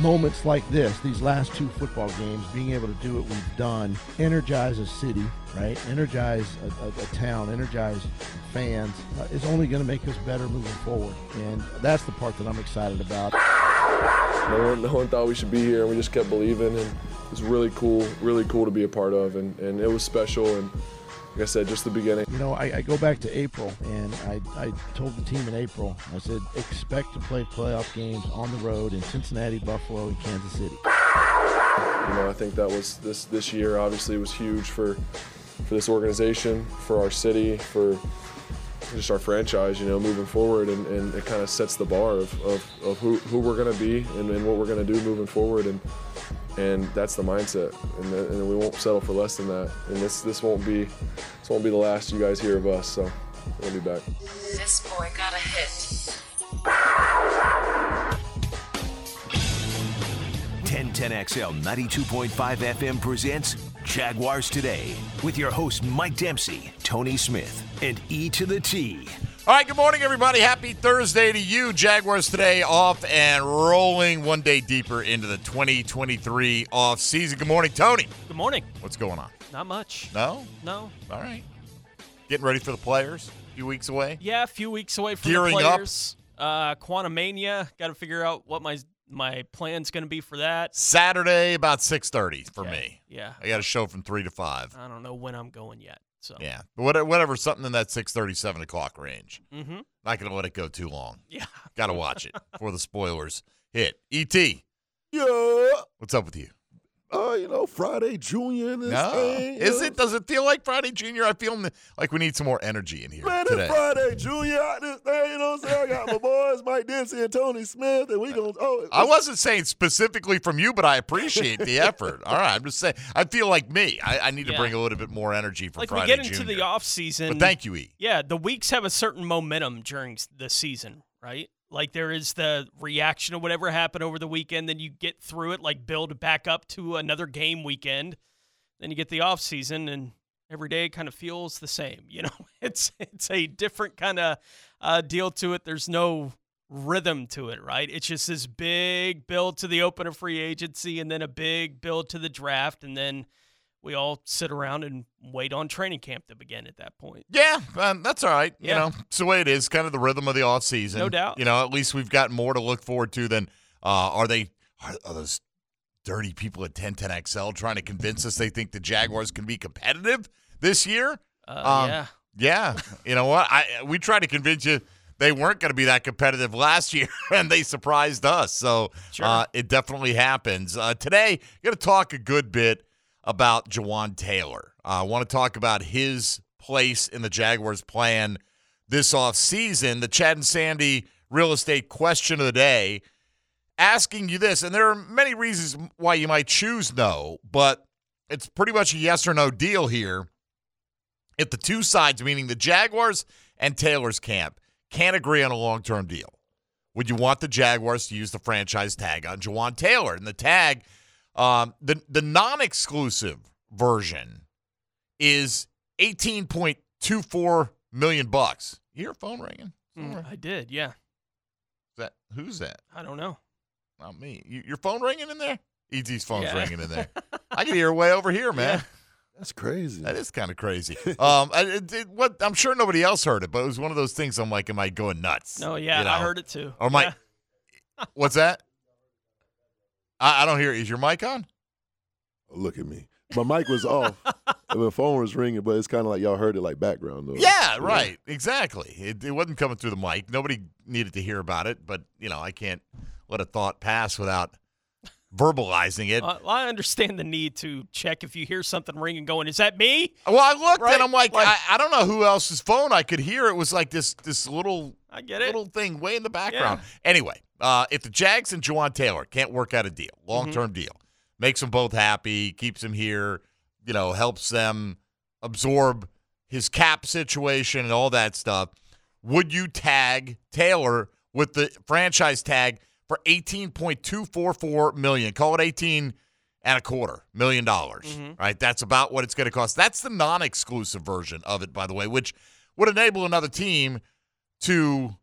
Moments like this, these last two football games, being able to do what we've done, energize a city, right? Energize a, a, a town, energize fans, uh, is only going to make us better moving forward. And that's the part that I'm excited about. No one, no one thought we should be here, and we just kept believing. And it was really cool, really cool to be a part of, and, and it was special. And like I said, just the beginning. You know, I, I go back to April, and I, I told the team in April, I said, expect to play playoff games on the road in Cincinnati, Buffalo, and Kansas City. You know, I think that was this this year. Obviously, was huge for for this organization, for our city, for just our franchise. You know, moving forward, and, and it kind of sets the bar of, of, of who, who we're going to be and, and what we're going to do moving forward. And and that's the mindset, and, the, and we won't settle for less than that. And this this won't be this won't be the last you guys hear of us. So we'll be back. This boy got a hit. 1010XL 92.5 FM presents Jaguars Today with your host Mike Dempsey, Tony Smith, and E to the T. All right, good morning, everybody. Happy Thursday to you. Jaguars today off and rolling one day deeper into the 2023 off season. Good morning, Tony. Good morning. What's going on? Not much. No? No. All right. Getting ready for the players. A few weeks away. Yeah, a few weeks away from Gearing the up. players. Uh, Quantumania. Got to figure out what my my plan's going to be for that. Saturday about 6:30 for Yeah. me. Yeah. I got a show from three to five. I don't know when I'm going yet. So. Yeah, but whatever, whatever, something in that 6:30, 7 o'clock range. Mm-hmm. Not gonna let it go too long. Yeah. Got to watch it before the spoilers hit. Et, Yeah. what's up with you? Uh, you know, Friday Junior and this No, thing. is know. it? Does it feel like Friday Junior? I feel like we need some more energy in here Man, today. it's Friday Junior out this thing, you know what I'm saying? I got my boys, Mike Dempsey and Tony Smith, and we gonna oh I wasn't saying specifically from you, but I appreciate the effort. All right, I'm just saying. I feel like me. I, I need to bring a little bit more energy for Like Friday we get into Junior. the off season. But thank you, E. Yeah, the weeks have a certain momentum during the season, right? Like there is the reaction of whatever happened over the weekend, then you get through it, like build back up to another game weekend. Then you get the off season, and every day kind of feels the same. You know, it's it's a different kind of uh, deal to it. There's no rhythm to it, right? It's just this big build to the open of free agency, and then a big build to the draft, and then we all sit around and wait on training camp to begin at that point. Yeah, um, that's all right. You know, it's the way it is. Kind of the rhythm of the off season. No doubt. You know, at least we've got more to look forward to than uh, are they are, are those dirty people at 1010XL trying to convince us they think the Jaguars can be competitive this year? Uh, Um, yeah. Yeah. You know what? I we tried to convince you they weren't going to be that competitive last year, and they surprised us. So Sure. uh, it definitely happens. Uh, today, going to talk a good bit about Jawaan Taylor. I want to talk about his place in the Jaguars' plan this offseason. The Chad and Sandy real estate question of the day asking you this, and there are many reasons why you might choose no, but it's pretty much a yes or no deal here. If the two sides, meaning the Jaguars and Taylor's camp, can't agree on a long term deal, would you want the Jaguars to use the franchise tag on Jawaan Taylor? And the tag, um, the the non exclusive version is eighteen point two four million bucks. You hear phone ringing? Mm, I did, yeah. Is that who's that? I don't know. Not me. You, your phone ringing in there? EZ's phone's Yeah. ringing in there. I can hear it way over here, man. That's crazy. That is kind of crazy. Um, I, it, it- what I'm sure nobody else heard it, but it was one of those things. I'm like, am I going nuts? No, yeah, You I heard it too. Or my, Yeah. what's that? I, I don't hear. Is your mic on? Look at me. My mic was off. and the phone was ringing, but it's kind of like y'all heard it like background though. Yeah, right. Exactly. It, it wasn't coming through the mic. Nobody needed to hear about it, but you know, I can't let a thought pass without verbalizing it. Uh, I understand the need to check if you hear something ringing going, is that me? well, I looked Right, and I'm like, like- I, I don't know who else's phone I could hear. It was like this this little I get it. little thing way in the background. Anyway, uh, if the Jags and Jawaan Taylor can't work out a deal, long term Mm-hmm. deal, makes them both happy, keeps them here, you know, helps them absorb his cap situation and all that stuff. would you tag Taylor with the franchise tag for 18.244 million? Call it 18 and a quarter million dollars. Mhm. Right? That's about what it's going to cost. That's the non-exclusive version of it, by the way, which would enable another team to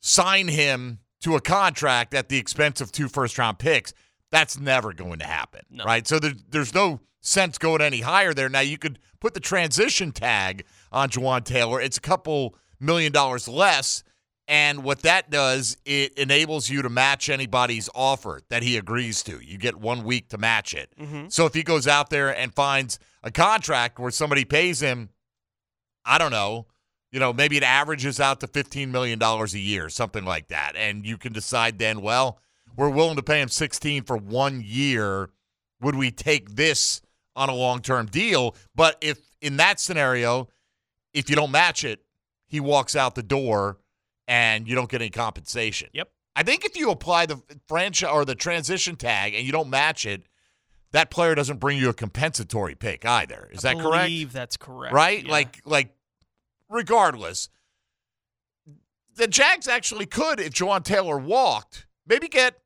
sign him to a contract at the expense of two first round picks. That's never going to happen. No. Right? So there, there's no sense going any higher there. Now you could put the transition tag on Jawaan Taylor. It's a couple million dollars less. And what that does, it enables you to match anybody's offer that he agrees to. You get one week to match it. Mhm. So if he goes out there and finds a contract where somebody pays him, I don't know, you know, maybe it averages out to $15 million a year, something like that. And you can decide then, well, we're willing to pay him 16 for one year. Would we take this on a long term deal? But if in that scenario, if you don't match it, he walks out the door and you don't get any compensation. Yep. I think if you apply the franchise or the transition tag and you don't match it, that player doesn't bring you a compensatory pick either. Is I that correct? I believe that's correct. right? yeah. Like, like, regardless, the Jags actually could, if Jawaan Taylor walked, maybe get,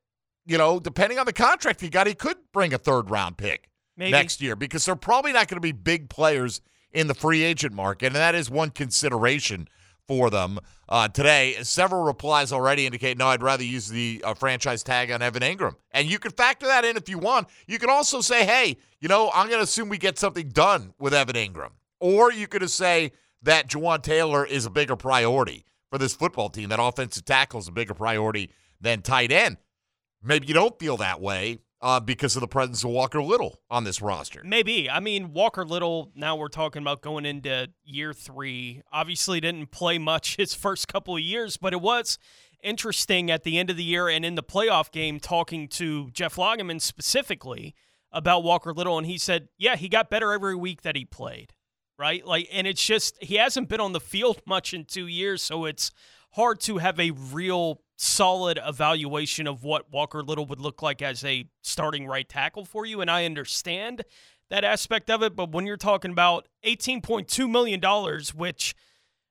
you know, depending on the contract he got, he could bring a third round pick Maybe. next year because they're probably not going to be big players in the free agent market, and that is one consideration for them uh, today. Several replies already indicate, no, I'd rather use the uh, franchise tag on Evan Engram. And you can factor that in if you want. You can also say, hey, you know, I'm going to assume we get something done with Evan Engram. Or you could say that Jawaan Taylor is a bigger priority for this football team, that offensive tackle is a bigger priority than tight end. Maybe you don't feel that way uh, because of the presence of Walker Little on this roster. Maybe. I mean, Walker Little, now we're talking about going into year three. Obviously, didn't play much his first couple of years, but it was interesting at the end of the year and in the playoff game talking to Jeff Lageman specifically about Walker Little. And he said, yeah, he got better every week that he played, right? Like, and it's just, he hasn't been on the field much in two years. So it's hard to have a real solid evaluation of what Walker Little would look like as a starting right tackle for you. And I understand that aspect of it. But when you're talking about $18.2 million, which,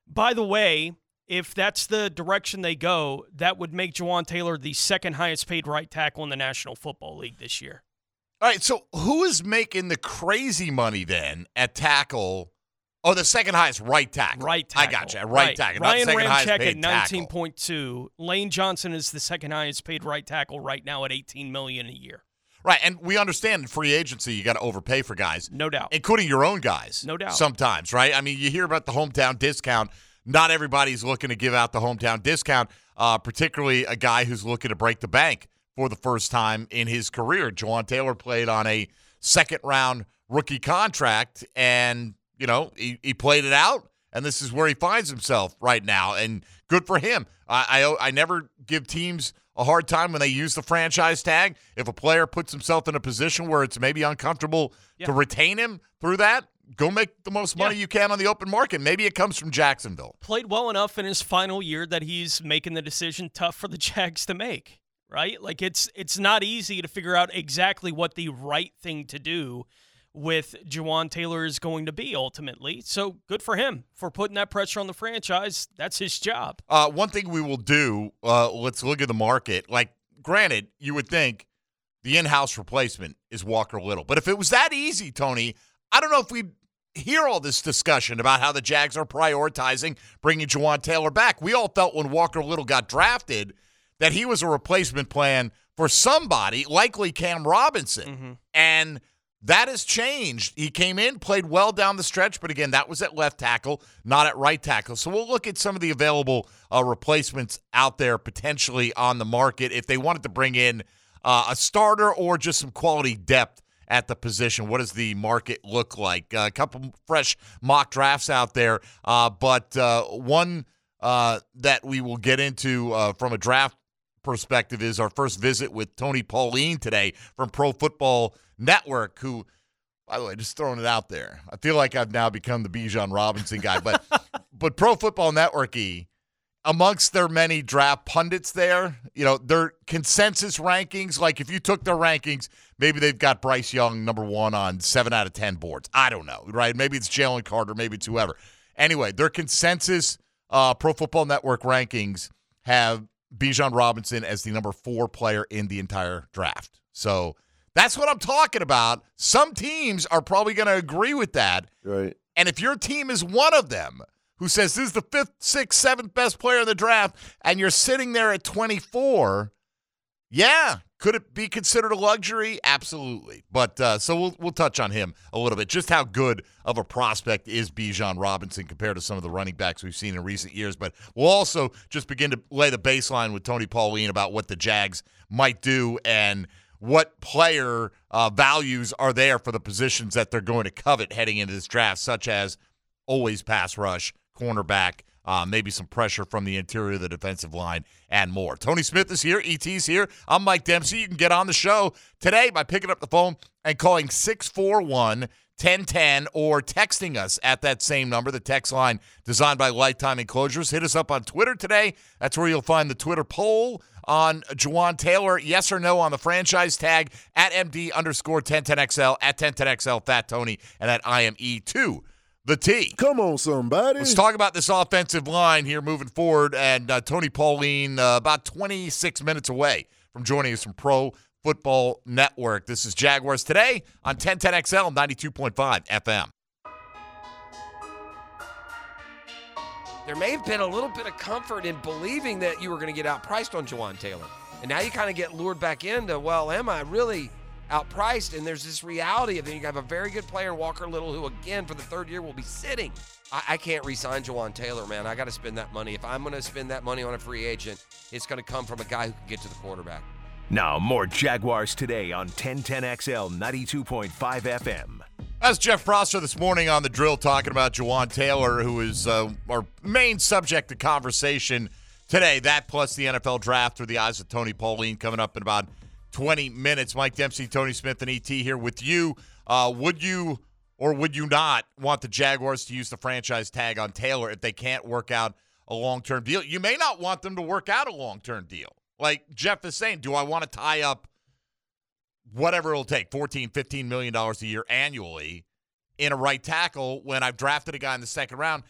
by the way, if that's the direction they go, that would make Jawaan Taylor the second highest paid right tackle in the National Football League this year. All right, so who is making the crazy money then at tackle? Oh, the second highest right tackle. Right tackle. I tackle. got you. Right, tackle. not Ryan second highest Ramczyk paid at 19.2. Lane Johnson is the second highest paid right tackle right now at 18 million a year. Right, and we understand in free agency you got to overpay for guys, No doubt. including your own guys. No doubt. Sometimes, right? I mean, you hear about the hometown discount. Not everybody's looking to give out the hometown discount, uh, particularly a guy who's looking to break the bank for the first time in his career. Jawaan Taylor played on a second round rookie contract, and you know he, he played it out, and this is where he finds himself right now. And good for him. I, I I never give teams a hard time when they use the franchise tag. If a player puts himself in a position where it's maybe uncomfortable Yeah. to retain him through that, go make the most money Yeah. you can on the open market. Maybe it comes from Jacksonville. played well enough in his final year that he's making the decision tough for the Jags to make, right? Like it's it's not easy to figure out exactly what the right thing to do with Jawaan Taylor is going to be ultimately. So good for him for putting that pressure on the franchise. That's his job. Uh, one thing we will do, uh, let's look at the market. Like, granted, you would think the in-house replacement is Walker Little, but if it was that easy, Tony, I don't know if we hear all this discussion about how the Jags are prioritizing bringing Jawaan Taylor back. We all felt when Walker Little got drafted that he was a replacement plan for somebody, likely Cam Robinson, and that has changed. He came in, played well down the stretch, but again, that was at left tackle, not at right tackle. So we'll look at some of the available uh, replacements out there potentially on the market if they wanted to bring in uh, a starter or just some quality depth at the position. What does the market look like? Uh, a couple fresh mock drafts out there, uh, but uh, one uh, that we will get into from a draft perspective is our first visit with Tony Pauline today from Pro Football Network, who, by the way, just throwing it out there. I feel like I've now become the Bijan Robinson guy, but but Pro Football Network E, amongst their many draft pundits there, you know, their consensus rankings, like if you took their rankings, maybe they've got Bryce Young number one on seven out of 10 boards. I don't know, right? Maybe it's Jalen Carter, maybe it's whoever. Anyway, their consensus uh, Pro Football Network rankings have Bijan Robinson as the number four player in the entire draft. So that's what I'm talking about. Some teams are probably going to agree with that. Right. And if your team is one of them who says this is the fifth, sixth, seventh best player in the draft, and you're sitting there at 24, yeah, could it be considered a luxury? Absolutely. But uh, so we'll we'll touch on him a little bit. Just how good of a prospect is Bijan Robinson compared to some of the running backs we've seen in recent years. But we'll also just begin to lay the baseline with Tony Pauline about what the Jags might do and what player uh, values are there for the positions that they're going to covet heading into this draft, such as always pass rush, cornerback, uh, maybe some pressure from the interior of the defensive line, and more. Tony Smith is here. ET's here. I'm Mike Dempsey. You can get on the show today by picking up the phone and calling 641 1010 or texting us at that same number, the text line designed by Lifetime Enclosures. Hit us up on Twitter today. That's where you'll find the Twitter poll on Jawaan Taylor. Yes or no on the franchise tag at MD underscore 1010XL, at 1010XL, Fat Tony, and at IME2 the T. Come on, somebody. Let's talk about this offensive line here moving forward. And uh, Tony Pauline, uh, about 26 minutes away from joining us from Pro Football Network. This is Jaguars today on 1010XL 92.5 FM. There may have been a little bit of comfort in believing that you were going to get outpriced on Jawaan Taylor. And now you kind of get lured back into, well, am I really outpriced? And there's this reality of then you have a very good player, Walker Little, who again for the third year will be sitting. I, I can't re-sign Jawaan Taylor, man. I got to spend that money. If I'm going to spend that money on a free agent, it's going to come from a guy who can get to the quarterback. Now, more Jaguars today on 1010XL 92.5 FM. That's Jeff Prosser this morning on the drill talking about Jawaan Taylor, who is uh, our main subject of conversation today. That plus the NFL draft through the eyes of Tony Pauline coming up in about 20 minutes. Mike Dempsey, Tony Smith, and ET here with you. Uh, would you or would you not want the Jaguars to use the franchise tag on Taylor if they can't work out a long term deal? You may not want them to work out a long term deal. Like Jeff is saying, do I want to tie up whatever it'll take, 14, 15 million dollars a year annually in a right tackle when I've drafted a guy in the second round?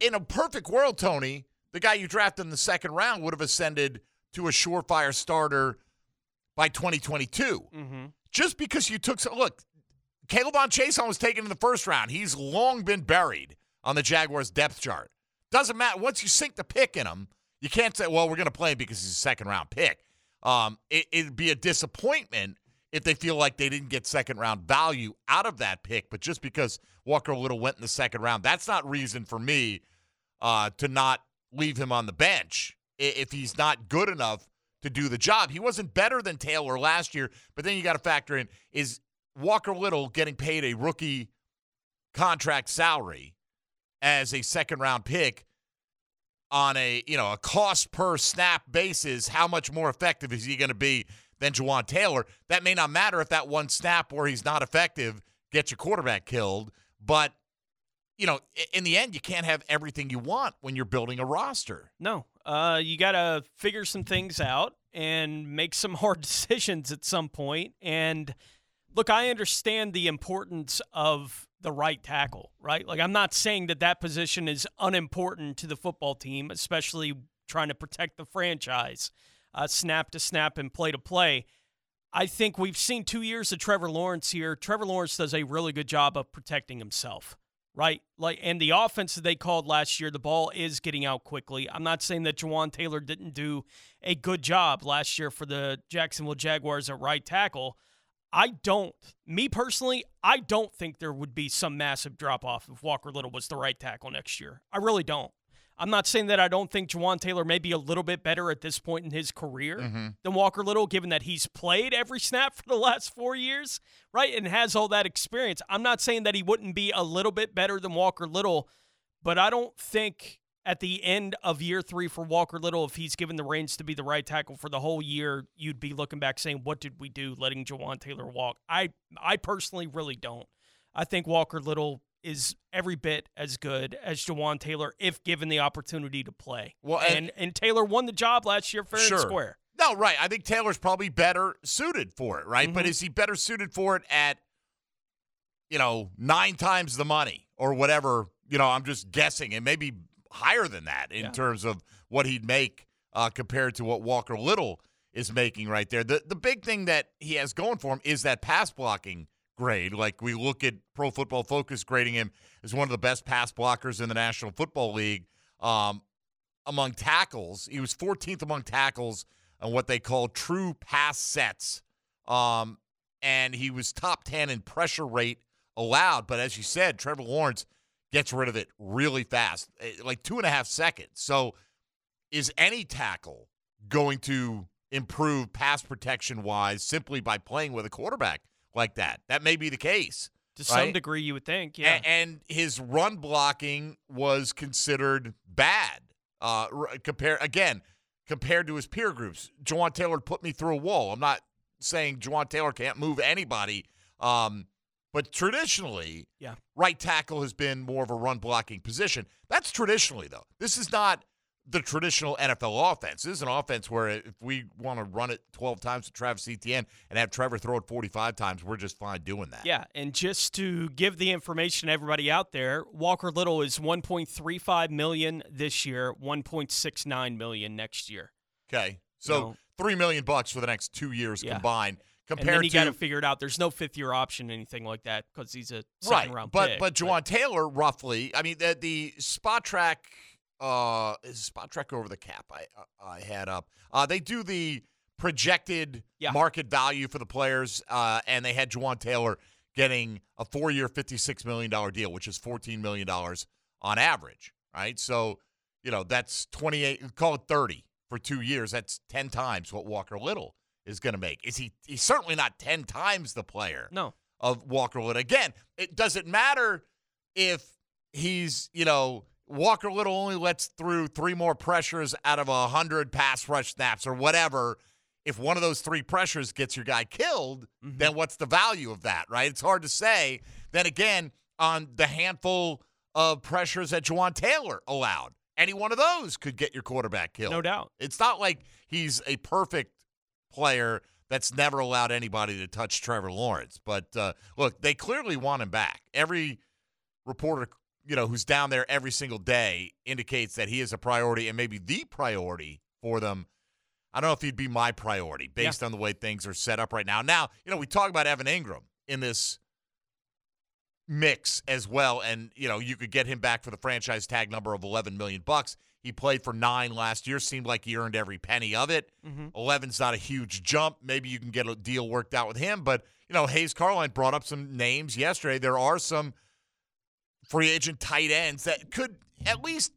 In a perfect world, Tony, the guy you drafted in the second round would have ascended to a surefire starter by 2022. Mm-hmm. Just because you took so look, K'Lavon Chaisson was taken in the first round. He's long been buried on the Jaguars depth chart. Doesn't matter once you sink the pick in him, you can't say, "Well, we're going to play him because he's a second round pick." Um, it, it'd be a disappointment if they feel like they didn't get second round value out of that pick. But just because Walker Little went in the second round, that's not reason for me uh, to not leave him on the bench if he's not good enough to do the job. He wasn't better than Taylor last year, but then you got to factor in is Walker Little getting paid a rookie contract salary as a second round pick on a, you know, a cost per snap basis, how much more effective is he going to be than Jawaan Taylor? That may not matter if that one snap where he's not effective gets your quarterback killed, but you know, in the end, you can't have everything you want when you're building a roster. No, uh, you got to figure some things out and make some hard decisions at some point. And look, I understand the importance of the right tackle, right? Like, I'm not saying that that position is unimportant to the football team, especially trying to protect the franchise, uh, snap to snap and play to play. I think we've seen two years of Trevor Lawrence here. Trevor Lawrence does a really good job of protecting himself right? Like, and the offense that they called last year, the ball is getting out quickly. I'm not saying that Jawaan Taylor didn't do a good job last year for the Jacksonville Jaguars at right tackle. I don't, me personally, I don't think there would be some massive drop off if Walker Little was the right tackle next year. I really don't. I'm not saying that I don't think Jawaan Taylor may be a little bit better at this point in his career mm-hmm. than Walker Little, given that he's played every snap for the last four years, right? And has all that experience. I'm not saying that he wouldn't be a little bit better than Walker Little, but I don't think at the end of year three for Walker Little, if he's given the reins to be the right tackle for the whole year, you'd be looking back saying, What did we do letting Jawaan Taylor walk? I I personally really don't. I think Walker Little is every bit as good as Jawaan Taylor if given the opportunity to play. Well, and and, and Taylor won the job last year fair Sure. and square. no, right. I think Taylor's probably better suited for it, right? But Mhm. is he better suited for it at, you know, nine times the money or whatever? You know, I'm just guessing, and maybe higher than that in Yeah. terms of what he'd make uh, compared to what Walker Little is making right there. The the big thing that he has going for him is that pass blocking grade. Like we look at Pro Football Focus grading him as one of the best pass blockers in the National Football League. Um, among tackles, he was 14th among tackles on what they call true pass sets. Um, and he was top 10 in pressure rate allowed. But as you said, Trevor Lawrence gets rid of it really fast, eh, like two and a half seconds. So is any tackle going to improve pass protection wise simply by playing with a quarterback like that? That may be the case. To some degree, you would think. Yeah. A- and his run blocking was considered bad. Uh, r- compare again compared to his peer groups. Jawaan Taylor put me through a wall. I'm not saying Jawaan Taylor can't move anybody, um, but traditionally, Yeah. right tackle has been more of a run blocking position. That's traditionally though. This is not the traditional NFL offense. This is an offense where if we want to run it 12 times to Travis Etienne and have Trevor throw it 45 times, we're just fine doing that. Yeah, and just to give the information to everybody out there, Walker Little is 1.35 million this year, 1.69 million next year. Okay. So No. three million bucks for the next two years Yeah. combined. And then Compared you got to figure it out. There's no fifth year option, anything like that, because he's a second right, round but pick. but Jawaan Taylor roughly. I mean the the Spotrac uh is Spotrac over the cap. I I had up. Uh, they do the projected Yeah. market value for the players, uh, and they had Jawaan Taylor getting a four year, fifty six million dollar deal, which is fourteen million dollars on average. Right, so you know that's twenty eight. Call it thirty for two years. That's ten times what Walker Little is going to make. Is he? He's certainly not ten times the player no, of Walker Little. Again, it doesn't matter if he's, you know, Walker Little only lets through three more pressures out of a hundred pass rush snaps or whatever. If one of those three pressures gets your guy killed, then what's the value of that, right? It's hard to say. Then again, on the handful of pressures that Jawaan Taylor allowed, any one of those could get your quarterback killed. no doubt. It's not like he's a perfect player that's never allowed anybody to touch Trevor Lawrence. But uh, look, they clearly want him back. Every reporter, you know, who's down there every single day indicates that he is a priority and maybe the priority for them. I don't know if he'd be my priority based on the way things are set up right now. Now, you know, we talk about Evan Engram in this mix as well and you know you could get him back for the franchise tag number of 11 million bucks he played for nine last year seemed like he earned every penny of it Mhm. 11's not a huge jump maybe you can get a deal worked out with him but you know hays carlyon brought up some names yesterday there are some free agent tight ends that could at least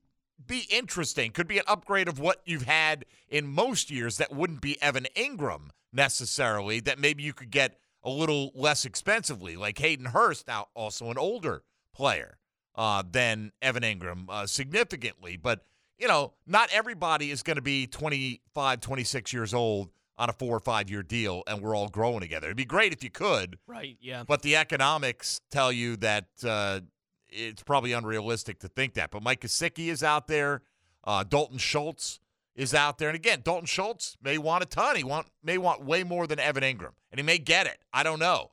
be interesting could be an upgrade of what you've had in most years that wouldn't be evan engram necessarily that maybe you could get a little less expensively, like Hayden Hurst, now also an older player uh, than Evan Engram, uh, significantly. But, you know, not everybody is going to be 25, 26 years old on a four or five year deal, and we're all growing together. It'd be great if you could, Right, yeah. but the economics tell you that uh, it's probably unrealistic to think that. But Mike Gesicki is out there. Uh, Dalton Schultz is out there. And again, Dalton Schultz may want a ton. He want may want way more than Evan Engram. And he may get it. I don't know.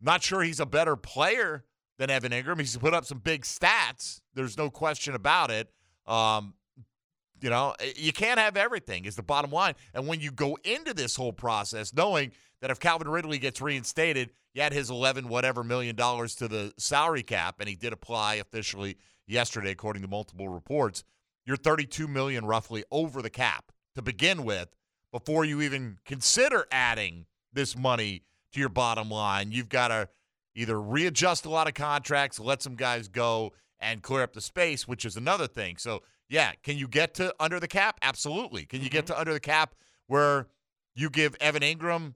Not sure he's a better player than Evan Engram. He's put up some big stats. There's no question about it. Um, you know, eh, you can't have everything, is the bottom line. And when you go into this whole process, knowing that if Calvin Ridley gets reinstated, you add his 11 whatever million dollars to the salary cap, and he did apply officially yesterday, according to multiple reports, you're 32 million roughly over the cap to begin with before you even consider adding this money to your bottom line. You've got to either readjust a lot of contracts, let some guys go, and clear up the space, which is another thing. So, yeah, can you get to under the cap? Absolutely. Can you get mm-hmm. to under the cap where you give Evan Engram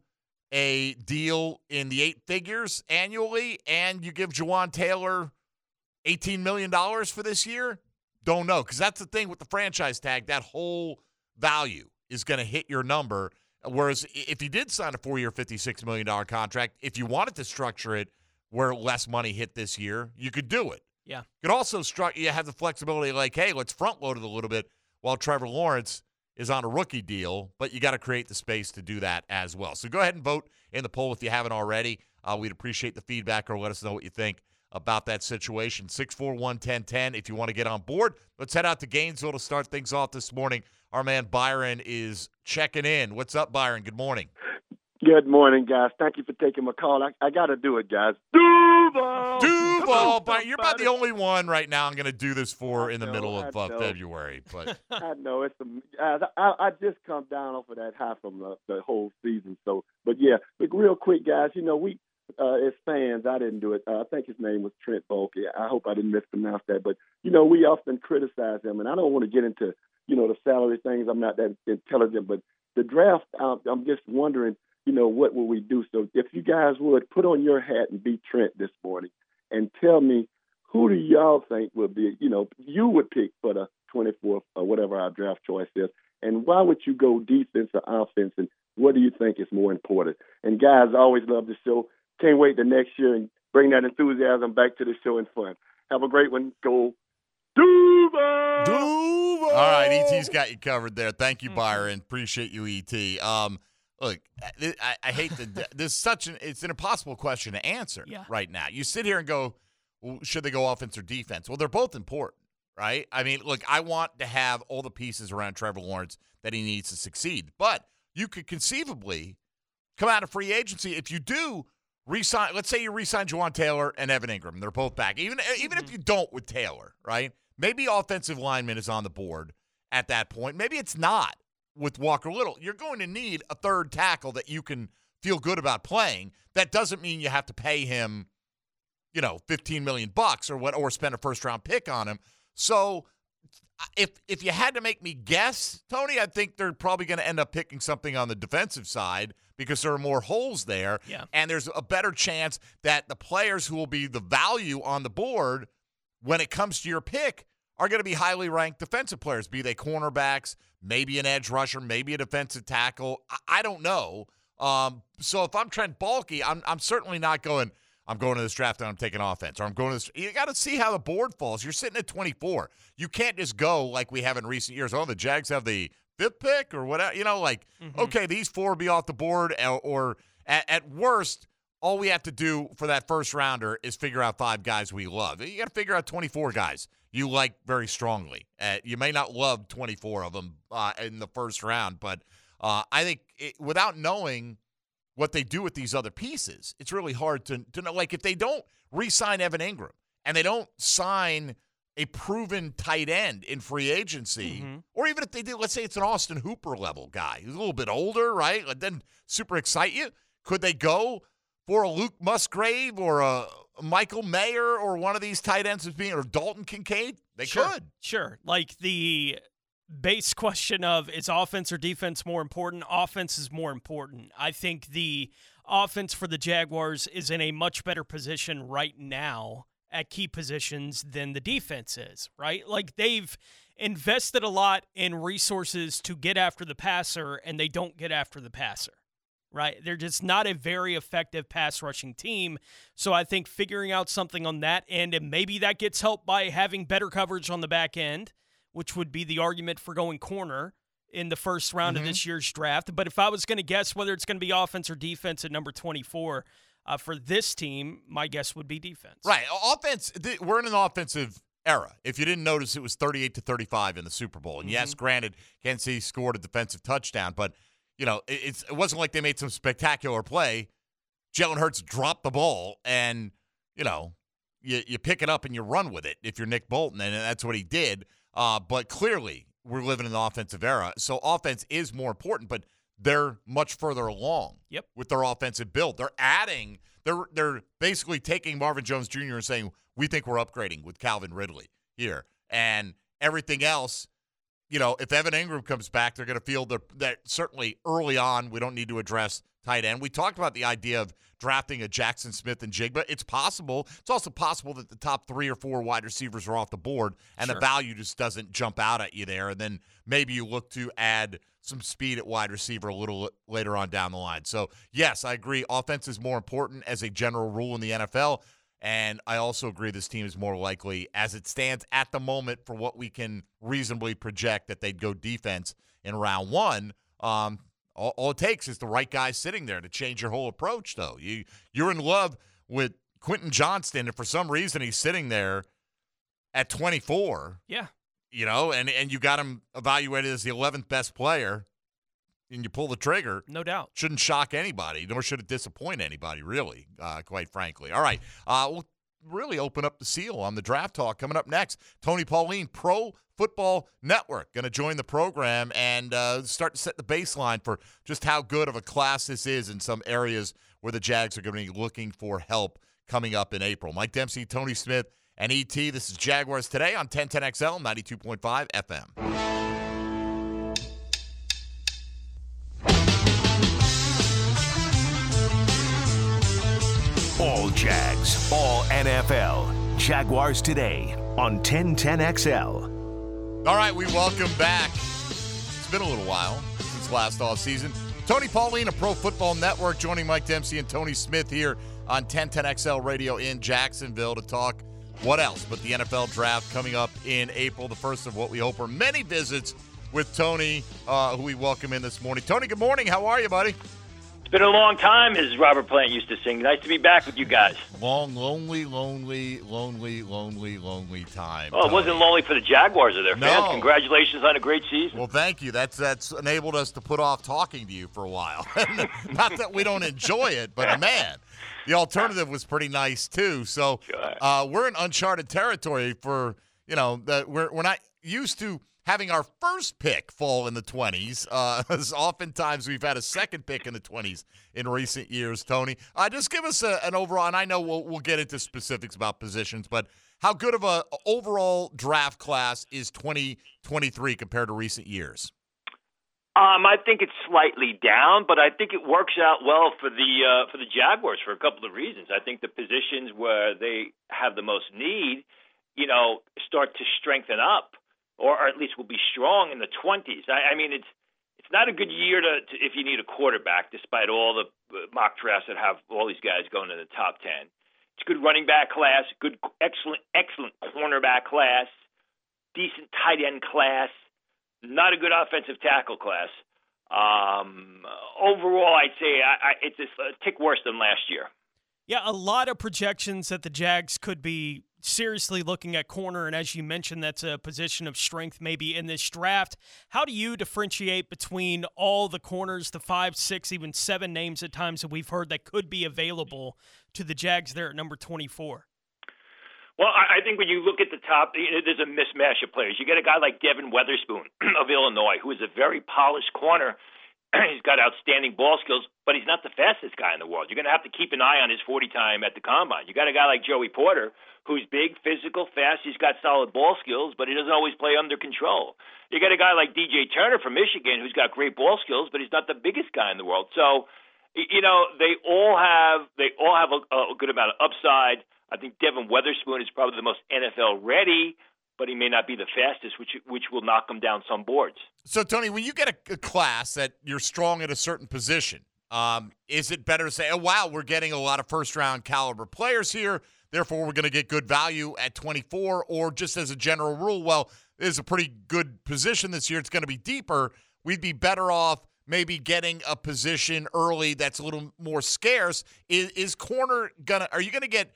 a deal in the eight figures annually and you give Jawaan Taylor $18 million for this year? Don't know. Because that's the thing with the franchise tag. That whole value is going to hit your number. Whereas if you did sign a four year, $56 million contract, if you wanted to structure it where less money hit this year, you could do it. Yeah. You could also stru- you have the flexibility like, hey, let's front load it a little bit while Trevor Lawrence is on a rookie deal, but you got to create the space to do that as well. So go ahead and vote in the poll if you haven't already. Uh, we'd appreciate the feedback or let us know what you think about that situation. 641 1010 if you want to get on board. Let's head out to Gainesville to start things off this morning. Our man Byron is checking in. What's up, Byron? Good morning. Good morning, guys. Thank you for taking my call. I, I got to do it, guys. Duval! Duval, Byron, you're about the only one right now I'm going to do this for in the know, middle of uh. February. But I know it's a, I, I just come down off of that high from the, the whole season. So, but yeah, but real quick, guys. You know, we uh, as fans, I didn't do it. Uh, I think his name was Trent Baalke. I hope I didn't mispronounce that. But you know, we often criticize him, and I don't want to get into you know the salary things. I'm not that intelligent, but the draft. I'm, I'm just wondering. You know, what will we do? So, if you guys would put on your hat and be Trent this morning, and tell me who do y'all think would be, you know, you would pick for the 24th or whatever our draft choice is, and why would you go defense or offense, and what do you think is more important? And guys, I always love the show. Can't wait the next year and bring that enthusiasm back to the show and fun. Have a great one. Go Duval! All right, ET's got you covered there. Thank you, Byron. Appreciate you, ET. Um, look, I, I- hate the. This is such an. It's an impossible question to answer Yeah. right now. You sit here and go, well, should they go offense or defense? Well, they're both important, right? I mean, look, I want to have all the pieces around Trevor Lawrence that he needs to succeed, but you could conceivably come out of free agency if you do resign. Let's say you resign Jawaan Taylor and Evan Engram. They're both back. Even uh, even if mm-hmm. you don't with Taylor, right? Maybe offensive lineman is on the board at that point. Maybe it's not with Walker Little. You're going to need a third tackle that you can feel good about playing. That doesn't mean you have to pay him, you know, 15 million bucks or what or spend a first round pick on him. So if if you had to make me guess, Tony, I think they're probably going to end up picking something on the defensive side because there are more holes there, Yeah. and there's a better chance that the players who will be the value on the board when it comes to your pick are going to be highly ranked defensive players, be they cornerbacks, maybe an edge rusher, maybe a defensive tackle. I, I don't know. Um, so if I'm Trent Baalke, I'm I'm certainly not going. I'm going to this draft and I'm taking offense, or I'm going to this. You got to see how the board falls. You're sitting at 24. You can't just go like we have in recent years. Oh, the Jags have the fifth pick or whatever. You know, like okay, these four will be off the board, or, or at, at worst, all we have to do for that first rounder is figure out five guys we love. You got to figure out 24 guys you like very strongly. Uh, you may not love 24 of them uh, in the first round, but uh, I think it, without knowing what they do with these other pieces, it's really hard to, to know. Like if they don't re-sign Evan Engram and they don't sign a proven tight end in free agency, or even if they do, let's say it's an Austin Hooper level guy who's a little bit older, right? It doesn't super excite you. Could they go for a Luke Musgrave or a Michael Mayer or one of these tight ends as being or Dalton Kincaid? They sure, could. Sure. Like the base question of is offense or defense more important? Offense is more important. I think the offense for the Jaguars is in a much better position right now at key positions than the defense is, right? Like they've invested a lot in resources to get after the passer and they don't get after the passer. Right? They're just not a very effective pass rushing team. So I think figuring out something on that end, and maybe that gets helped by having better coverage on the back end, which would be the argument for going corner in the first round of this year's draft. But if I was going to guess whether it's going to be offense or defense at number 24 uh, for this team, my guess would be defense. Right. Offense, th- we're in an offensive era. If you didn't notice, it was 38 to 35 in the Super Bowl. And yes, granted, Kansas City scored a defensive touchdown, but you know, it, it's it wasn't like they made some spectacular play. Jalen Hurts dropped the ball, and you know, you you pick it up and you run with it if you're Nick Bolton, and that's what he did. Uh, but clearly, we're living in an offensive era, so offense is more important. But they're much further along. Yep. With their offensive build, they're adding. They're they're basically taking Marvin Jones Jr. and saying we think we're upgrading with Calvin Ridley here, and everything else you know, if Evan Engram comes back, they're going to feel that, that certainly early on we don't need to address tight end. We talked about the idea of drafting a Jaxon Smith-Njigba. It's possible. It's also possible that the top three or four wide receivers are off the board and the value just doesn't jump out at you there. And then maybe you look to add some speed at wide receiver a little later on down the line. So, yes, I agree. Offense is more important as a general rule in the NFL. And I also agree this team is more likely, as it stands at the moment, for what we can reasonably project that they'd go defense in round one. Um, all, all it takes is the right guy sitting there to change your whole approach. Though you you're in love with Quentin Johnston, and for some reason he's sitting there at 24. Yeah. You know, and and you got him evaluated as the 11th best player, and you pull the trigger. No doubt. Shouldn't shock anybody, nor should it disappoint anybody, really. Uh, quite frankly. All right, uh, we'll really open up the seal on the draft talk coming up next. Tony Pauline, Pro Football Network, going to join the program and uh, start to set the baseline for just how good of a class this is in some areas where the Jags are going to be looking for help coming up in April. Mike Dempsey, Tony Smith, and ET. This is Jaguars today on 1010XL 92.5 FM. Jags, all NFL. Jaguars today on 1010XL. All right, we welcome back. It's been a little while since last off season. Tony Pauline of Pro Football Network joining Mike Dempsey and Tony Smith here on 1010XL Radio in Jacksonville to talk what else but the NFL draft coming up in April, the first of what we hope are many visits with Tony, uh, who we welcome in this morning. Tony, good morning. How are you, buddy? Been a long time, as Robert Plant used to sing. Nice to be back with you guys. Long, lonely, lonely, lonely, lonely, lonely time. Oh, it wasn't lonely for the Jaguars or their No. fans. Congratulations on a great season. Well, thank you. That's that's enabled us to put off talking to you for a while. Not that we don't enjoy it, but man, the alternative was pretty nice too. So uh, we're in uncharted territory for you know that we're we're not used to having our first pick fall in the twenties. Uh, as oftentimes we've had a second pick in the twenties in recent years. Tony, uh, just give us a, an overall, and I know we'll we'll get into specifics about positions, but. How good of a overall draft class is 2023 compared to recent years? Um, I think it's slightly down, but I think it works out well for the uh, for the Jaguars for a couple of reasons. I think the positions where they have the most need, you know, start to strengthen up, or, at least will be strong in the twenties. I, I mean, it's it's not a good year to, to if you need a quarterback, despite all the uh, mock drafts that have all these guys going in the top ten. It's a good running back class, good, excellent, excellent cornerback class, decent tight end class not a good offensive tackle class. Um, overall, I'd say I, I, it's a tick worse than last year. Yeah, a lot of projections that the Jags could be seriously looking at corner, and as you mentioned, that's a position of strength maybe in this draft. How do you differentiate between all the corners, the five, six, even seven names at times that we've heard that could be available to the Jags there at number 24? Well, I think when you look at the top, there's a mismatch of players. You get a guy like Devon Witherspoon of Illinois, who is a very polished corner. he's got outstanding ball skills, but he's not the fastest guy in the world. You're going to have to keep an eye on his 40 time at the combine. You got a guy like Joey Porter, who's big, physical, fast. He's got solid ball skills, but he doesn't always play under control. You got a guy like DJ Turner from Michigan, who's got great ball skills, but he's not the biggest guy in the world. So, you know, they all have they all have a, a good amount of upside. I think Devon Witherspoon is probably the most NFL ready, but he may not be the fastest, which which will knock him down some boards. So, Tony, when you get a, a class that you're strong at a certain position, um, is it better to say, oh, wow, we're getting a lot of first round caliber players here, therefore we're going to get good value at 24? Or just as a general rule, well, this is a pretty good position this year, it's going to be deeper. We'd be better off maybe getting a position early that's a little more scarce. Is, is corner to, are you going to get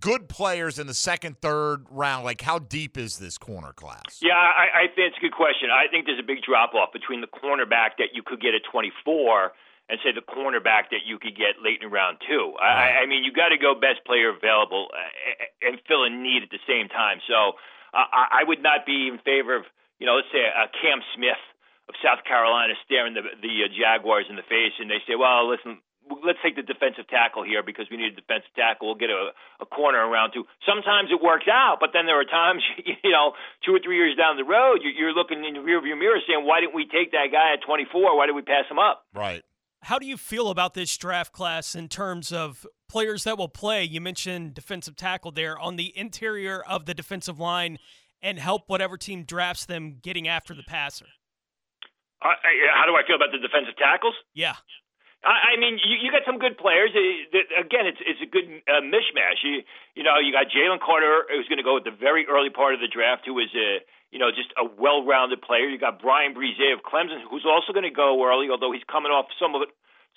good players in the second, third round? Like, how deep is this corner class? Yeah, I, I think it's a good question. I think there's a big drop off between the cornerback that you could get at 24 and say the cornerback that you could get late in round two. I, I mean, you got to go best player available uh, and fill a need at the same time. So uh, I I would not be in favor of, you know, let's say a Cam Smith of South Carolina staring the the uh, Jaguars in the face, and they say, well, listen. Let's take the defensive tackle here because we need a defensive tackle. We'll get a, a corner around round two. Sometimes it works out, but then there are times, you know, two or three years down the road, you're, you're looking in the rearview mirror saying, why didn't we take that guy at 24? Why did we pass him up? Right. How do you feel about this draft class in terms of players that will play? You mentioned defensive tackle there on the interior of the defensive line and help whatever team drafts them getting after the passer. Uh, how do I feel about the defensive tackles? Yeah. I I mean, you, you got some good players. Uh, that- Again, it's it's a good uh, mishmash. You you know, you got Jalen Carter, who's going to go at the very early part of the draft, who is a you know just a well-rounded player. You got Bryan Bresee of Clemson, who's also going to go early, although he's coming off some of it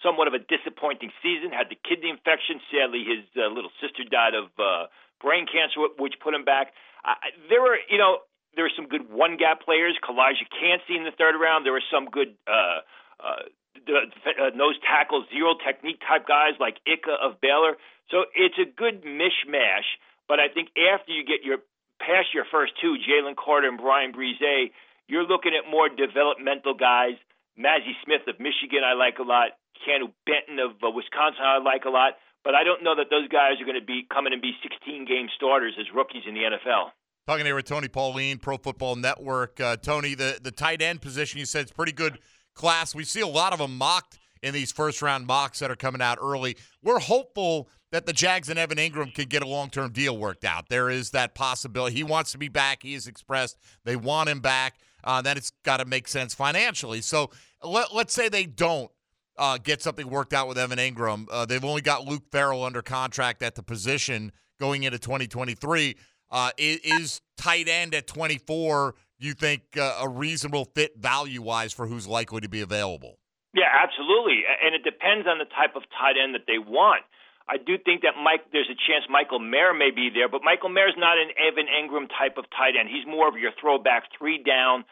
somewhat of a disappointing season. Had the kidney infection. Sadly, his uh, little sister died of uh, brain cancer, which put him back. I, there were, you know, there were some good one gap players. Calijah Kancey in the third round. There were some good uh, uh, uh, nose tackle, zero technique type guys like Ika of Baylor. So it's a good mishmash. But I think after you get your past your first two, Jalen Carter and Bryan Bresee, you're looking at more developmental guys. Mazi Smith of Michigan, I like a lot. Keanu Benton of uh, Wisconsin, I like a lot. But I don't know that those guys are going to be coming and be 16 game starters as rookies in the NFL. Talking here with Tony Pauline, Pro Football Network. Uh, Tony, the, the tight end position, you said it's pretty good class. We see a lot of them mocked in these first round mocks that are coming out early. We're hopeful that the Jags and Evan Engram can get a long term deal worked out. There is that possibility. He wants to be back. He has expressed they want him back. Uh, then it's got to make sense financially. So let, let's say they don't uh, get something worked out with Evan Engram. Uh, they've only got Luke Farrell under contract at the position going into 2023. Uh, is, tight end at 24, you think, uh, a reasonable fit value wise for who's likely to be available? Yeah, absolutely. And it depends on the type of tight end that they want. I do think that Mike, there's a chance Michael Mayer may be there, but Michael Mayer's not an Evan Engram type of tight end. He's more of your throwback three down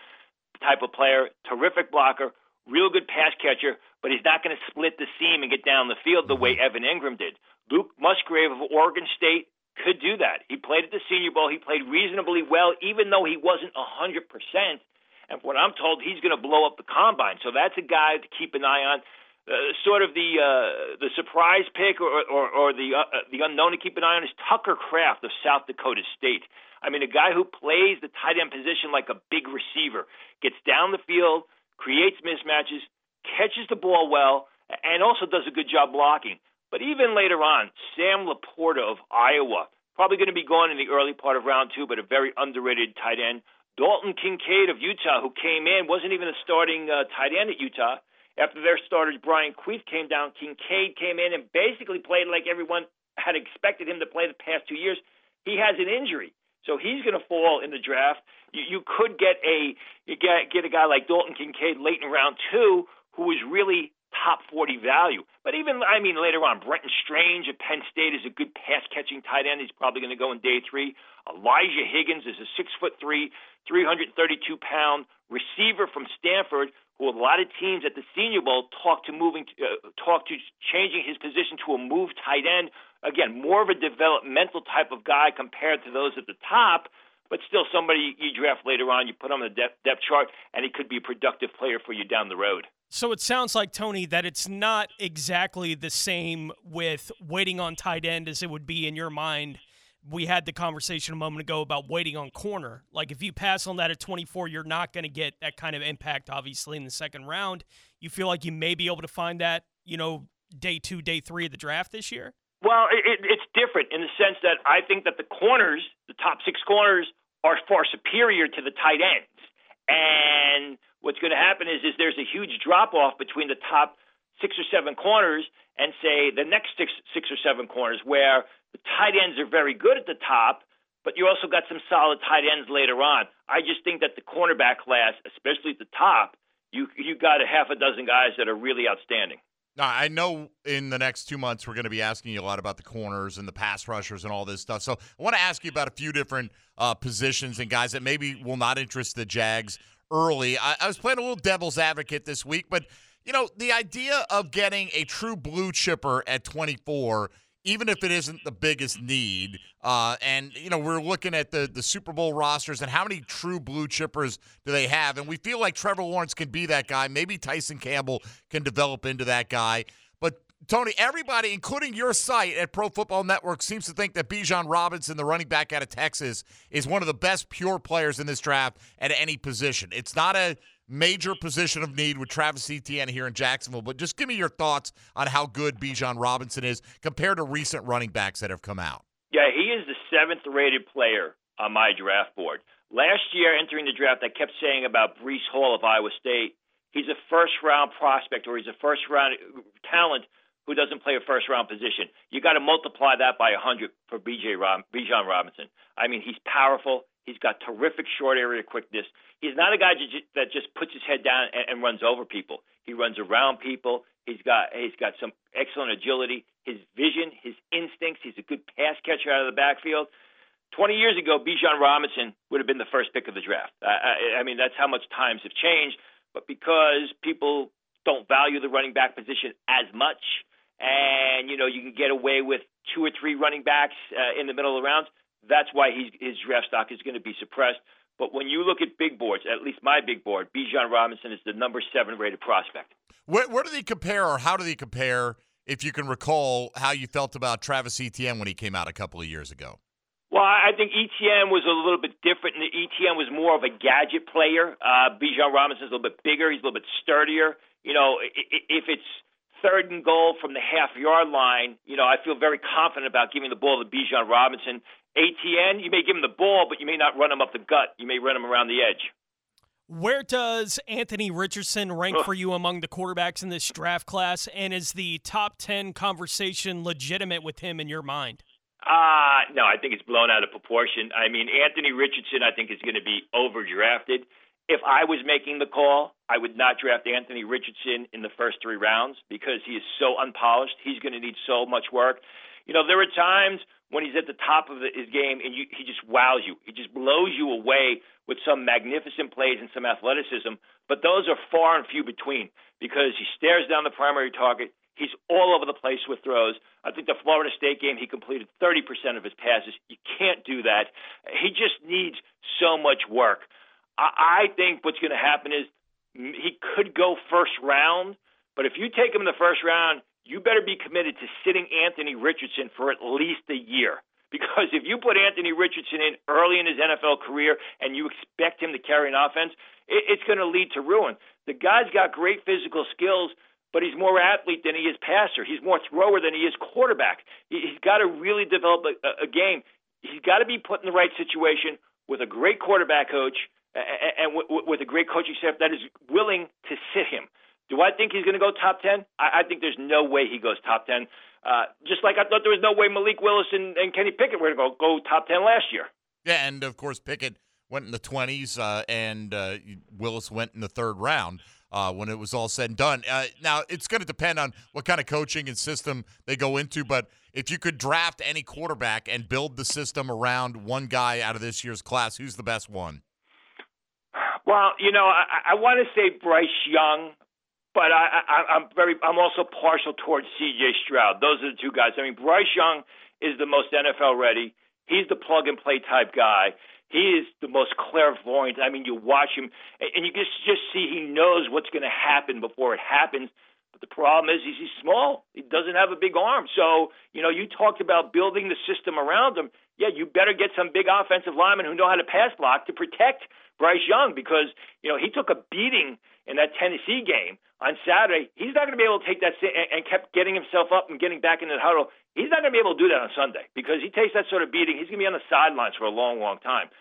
type of player, terrific blocker, real good pass catcher, but he's not going to split the seam and get down the field the way Evan Engram did. Luke Musgrave of Oregon State could do that. He played at the Senior Bowl. He played reasonably well, even though he wasn't a 100%. And what I'm told, he's going to blow up the combine. So that's a guy to keep an eye on. Uh, sort of the uh, the surprise pick or or, or the uh, uh, the unknown to keep an eye on is Tucker Kraft of South Dakota State. I mean, a guy who plays the tight end position like a big receiver, gets down the field, creates mismatches, catches the ball well, and also does a good job blocking. But even later on, Sam LaPorta of Iowa, probably going to be gone in the early part of round two, but a very underrated tight end. Dalton Kincaid of Utah, who came in, wasn't even a starting uh, tight end at Utah. After their starters, Brant Kuithe came down, Kincaid came in and basically played like everyone had expected him to play the past two years. He has an injury, so he's going to fall in the draft. You, you could get a you get get a guy like Dalton Kincaid late in round two, who is really top 40 value. But even, I mean, later on, Brenton Strange at Penn State is a good pass catching tight end. He's probably going to go in day three. Elijah Higgins is a six foot three, 332 pound receiver from Stanford, who a lot of teams at the Senior Bowl talk to moving, uh, talk to changing his position to a move tight end. Again, more of a developmental type of guy compared to those at the top but still somebody you draft later on, you put on the depth, depth chart, and he could be a productive player for you down the road. So it sounds like Tony that it's not exactly the same with waiting on tight end as it would be in your mind. We had the conversation a moment ago about waiting on corner. Like if you pass on that at 24, you're not going to get that kind of impact obviously in the second round. You feel like you may be able to find that, you know, day 2, day 3 of the draft this year? Well, it, it's different in the sense that I think that the corners, the top 6 corners are far superior to the tight ends. And what's going to happen is is there's a huge drop off between the top six or seven corners and say the next six six or seven corners where the tight ends are very good at the top, but you also got some solid tight ends later on. I just think that the cornerback class, especially at the top, you you got a half a dozen guys that are really outstanding. Now, I know in the next two months we're going to be asking you a lot about the corners and the pass rushers and all this stuff. So I want to ask you about a few different uh, positions and guys that maybe will not interest the Jags early. I, I was playing a little devil's advocate this week, but you know the idea of getting a true blue chipper at 24 even if it isn't the biggest need. Uh, and you know, we're looking at the the Super Bowl rosters and how many true blue chippers do they have? And we feel like Trevor Lawrence can be that guy. Maybe Tyson Campbell can develop into that guy. Tony, everybody, including your site at Pro Football Network, seems to think that Bijan Robinson, the running back out of Texas, is one of the best pure players in this draft at any position. It's not a major position of need with Travis Etienne here in Jacksonville. But just give me your thoughts on how good Bijan Robinson is compared to recent running backs that have come out. Yeah, he is the seventh rated player on my draft board. Last year, entering the draft, I kept saying about Breece Hall of Iowa State. He's a first round prospect or he's a first round talent who doesn't play a first round position. You got to multiply that by 100 for BJ Rob, Bijan Robinson. I mean, he's powerful. He's got terrific short area quickness. He's not a guy that just puts his head down and, and runs over people. He runs around people. He's got he's got some excellent agility. His vision, his instincts. He's a good pass catcher out of the backfield. 20 years ago, Bijan Robinson would have been the first pick of the draft. I, I, I mean, that's how much times have changed. But because people don't value the running back position as much, and you know you can get away with two or three running backs uh, in the middle of the rounds, that's why he's, his draft stock is going to be suppressed. But when you look at big boards, at least my big board, Bijan Robinson is the number seven rated prospect. Where, where do they compare, or how do they compare, if you can recall, how you felt about Travis Etienne when he came out a couple of years ago? Well, I think Etienne was a little bit different. Etienne was more of a gadget player. Uh, Bijan Robinson's a little bit bigger. He's a little bit sturdier. You know, if it's third and goal from the half yard line, you know, I feel very confident about giving the ball to Bijan Robinson. Etienne, you may give him the ball, but you may not run him up the gut. You may run him around the edge. Where does Anthony Richardson rank for you among the quarterbacks in this draft class? And is the top 10 conversation legitimate with him in your mind? Uh, no, I think it's blown out of proportion. I mean, Anthony Richardson, I think, is going to be overdrafted. If I was making the call, I would not draft Anthony Richardson in the first three rounds because he is so unpolished. He's going to need so much work. You know, there are times when he's at the top of his game and you, he just wows you. He just blows you away with some magnificent plays and some athleticism. But those are far and few between because he stares down the primary target. He's all over the place with throws. I think the Florida State game, he completed 30% of his passes. You can't do that. He just needs so much work. I, I think what's going to happen is he could go first round, but if you take him in the first round, you better be committed to sitting Anthony Richardson for at least a year. Because if you put Anthony Richardson in early in his NFL career and you expect him to carry an offense, it, it's going to lead to ruin. The guy's got great physical skills, but he's more athlete than he is passer. He's more thrower than he is quarterback. He's got to really develop a, a game. He's got to be put in the right situation with a great quarterback coach and with a great coaching staff that is willing to sit him. Do I think he's going to go top 10? I, think there's no way he goes top 10. Uh, just like I thought there was no way Malik Willis and, and Kenny Pickett were going to go, top 10 last year. Yeah, and of course, Pickett went in the 20s uh, and uh, Willis went in the third round uh, when it was all said and done. Uh, now, it's going to depend on what kind of coaching and system they go into, but if you could draft any quarterback and build the system around one guy out of this year's class, who's the best one? Well, you know, I, I want to say Bryce Young, but I, I, I'm very, I'm also partial towards C.J. Stroud. Those are the two guys. I mean, Bryce Young is the most NFL ready. He's the plug and play type guy. He is the most clairvoyant. I mean, you watch him, and you just just see he knows what's going to happen before it happens. But the problem is he's, he's small. He doesn't have a big arm. So you know, you talked about building the system around him. Yeah, you better get some big offensive linemen who know how to pass block to protect Bryce Young because you know he took a beating in that Tennessee game on Saturday. He's not going to be able to take that and kept getting himself up and getting back into the huddle. He's not going to be able to do that on Sunday because he takes that sort of beating. He's going to be on the sidelines for a long, long time.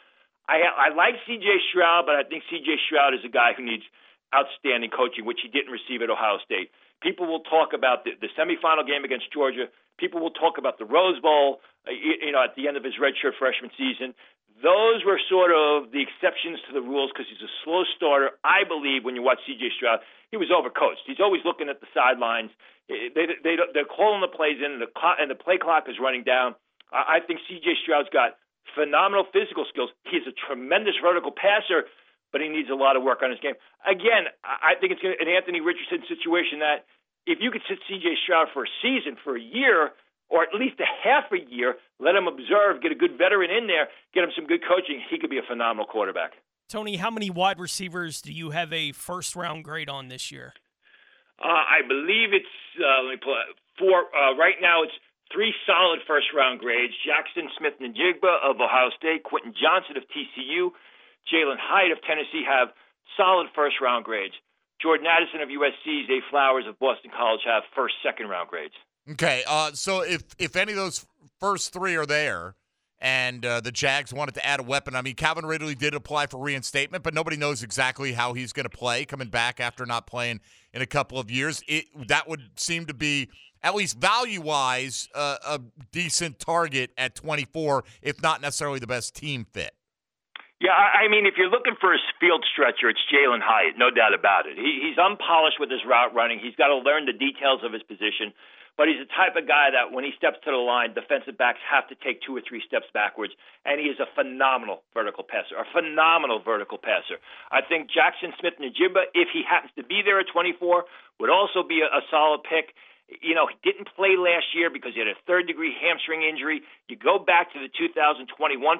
I I like C.J. Stroud, but I think C.J. Stroud is a guy who needs outstanding coaching, which he didn't receive at Ohio State. People will talk about the, the semifinal game against Georgia. People will talk about the Rose Bowl, uh, you, you know, at the end of his redshirt freshman season. Those were sort of the exceptions to the rules because he's a slow starter. I believe when you watch C.J. Stroud, he was overcoached. He's always looking at the sidelines. They, they, they, they're calling the plays in, and the, clock, and the play clock is running down. I, I think C.J. Stroud's got phenomenal physical skills. He's a tremendous vertical passer, but he needs a lot of work on his game. Again, I think it's an Anthony Richardson situation that if you could sit C.J. Stroud for a season, for a year, or at least a half a year, let him observe, get a good veteran in there, get him some good coaching, he could be a phenomenal quarterback. Tony, how many wide receivers do you have a first round grade on this year? Uh, I believe it's uh, let me pull it, four. Uh, right now, it's three solid first round grades Jaxon Smith-Njigba of Ohio State, Quentin Johnston of TCU, Jalen Hyatt of Tennessee have solid first round grades. Jordan Addison of USC, Zay Flowers of Boston College have first, second round grades. Okay, uh, so if if any of those first three are there, and uh, the Jags wanted to add a weapon, I mean, Calvin Ridley did apply for reinstatement, but nobody knows exactly how he's going to play coming back after not playing in a couple of years. It that would seem to be at least value wise, uh, a decent target at 24, if not necessarily the best team fit. Yeah, I mean, if you're looking for a field stretcher, it's Jalen Hyatt, no doubt about it. He, he's unpolished with his route running. He's got to learn the details of his position, but he's the type of guy that when he steps to the line, defensive backs have to take two or three steps backwards, and he is a phenomenal vertical passer, a phenomenal vertical passer. I think Jaxon Smith-Njigba, if he happens to be there at 24, would also be a, a solid pick you know, he didn't play last year because he had a third degree hamstring injury. You go back to the 2021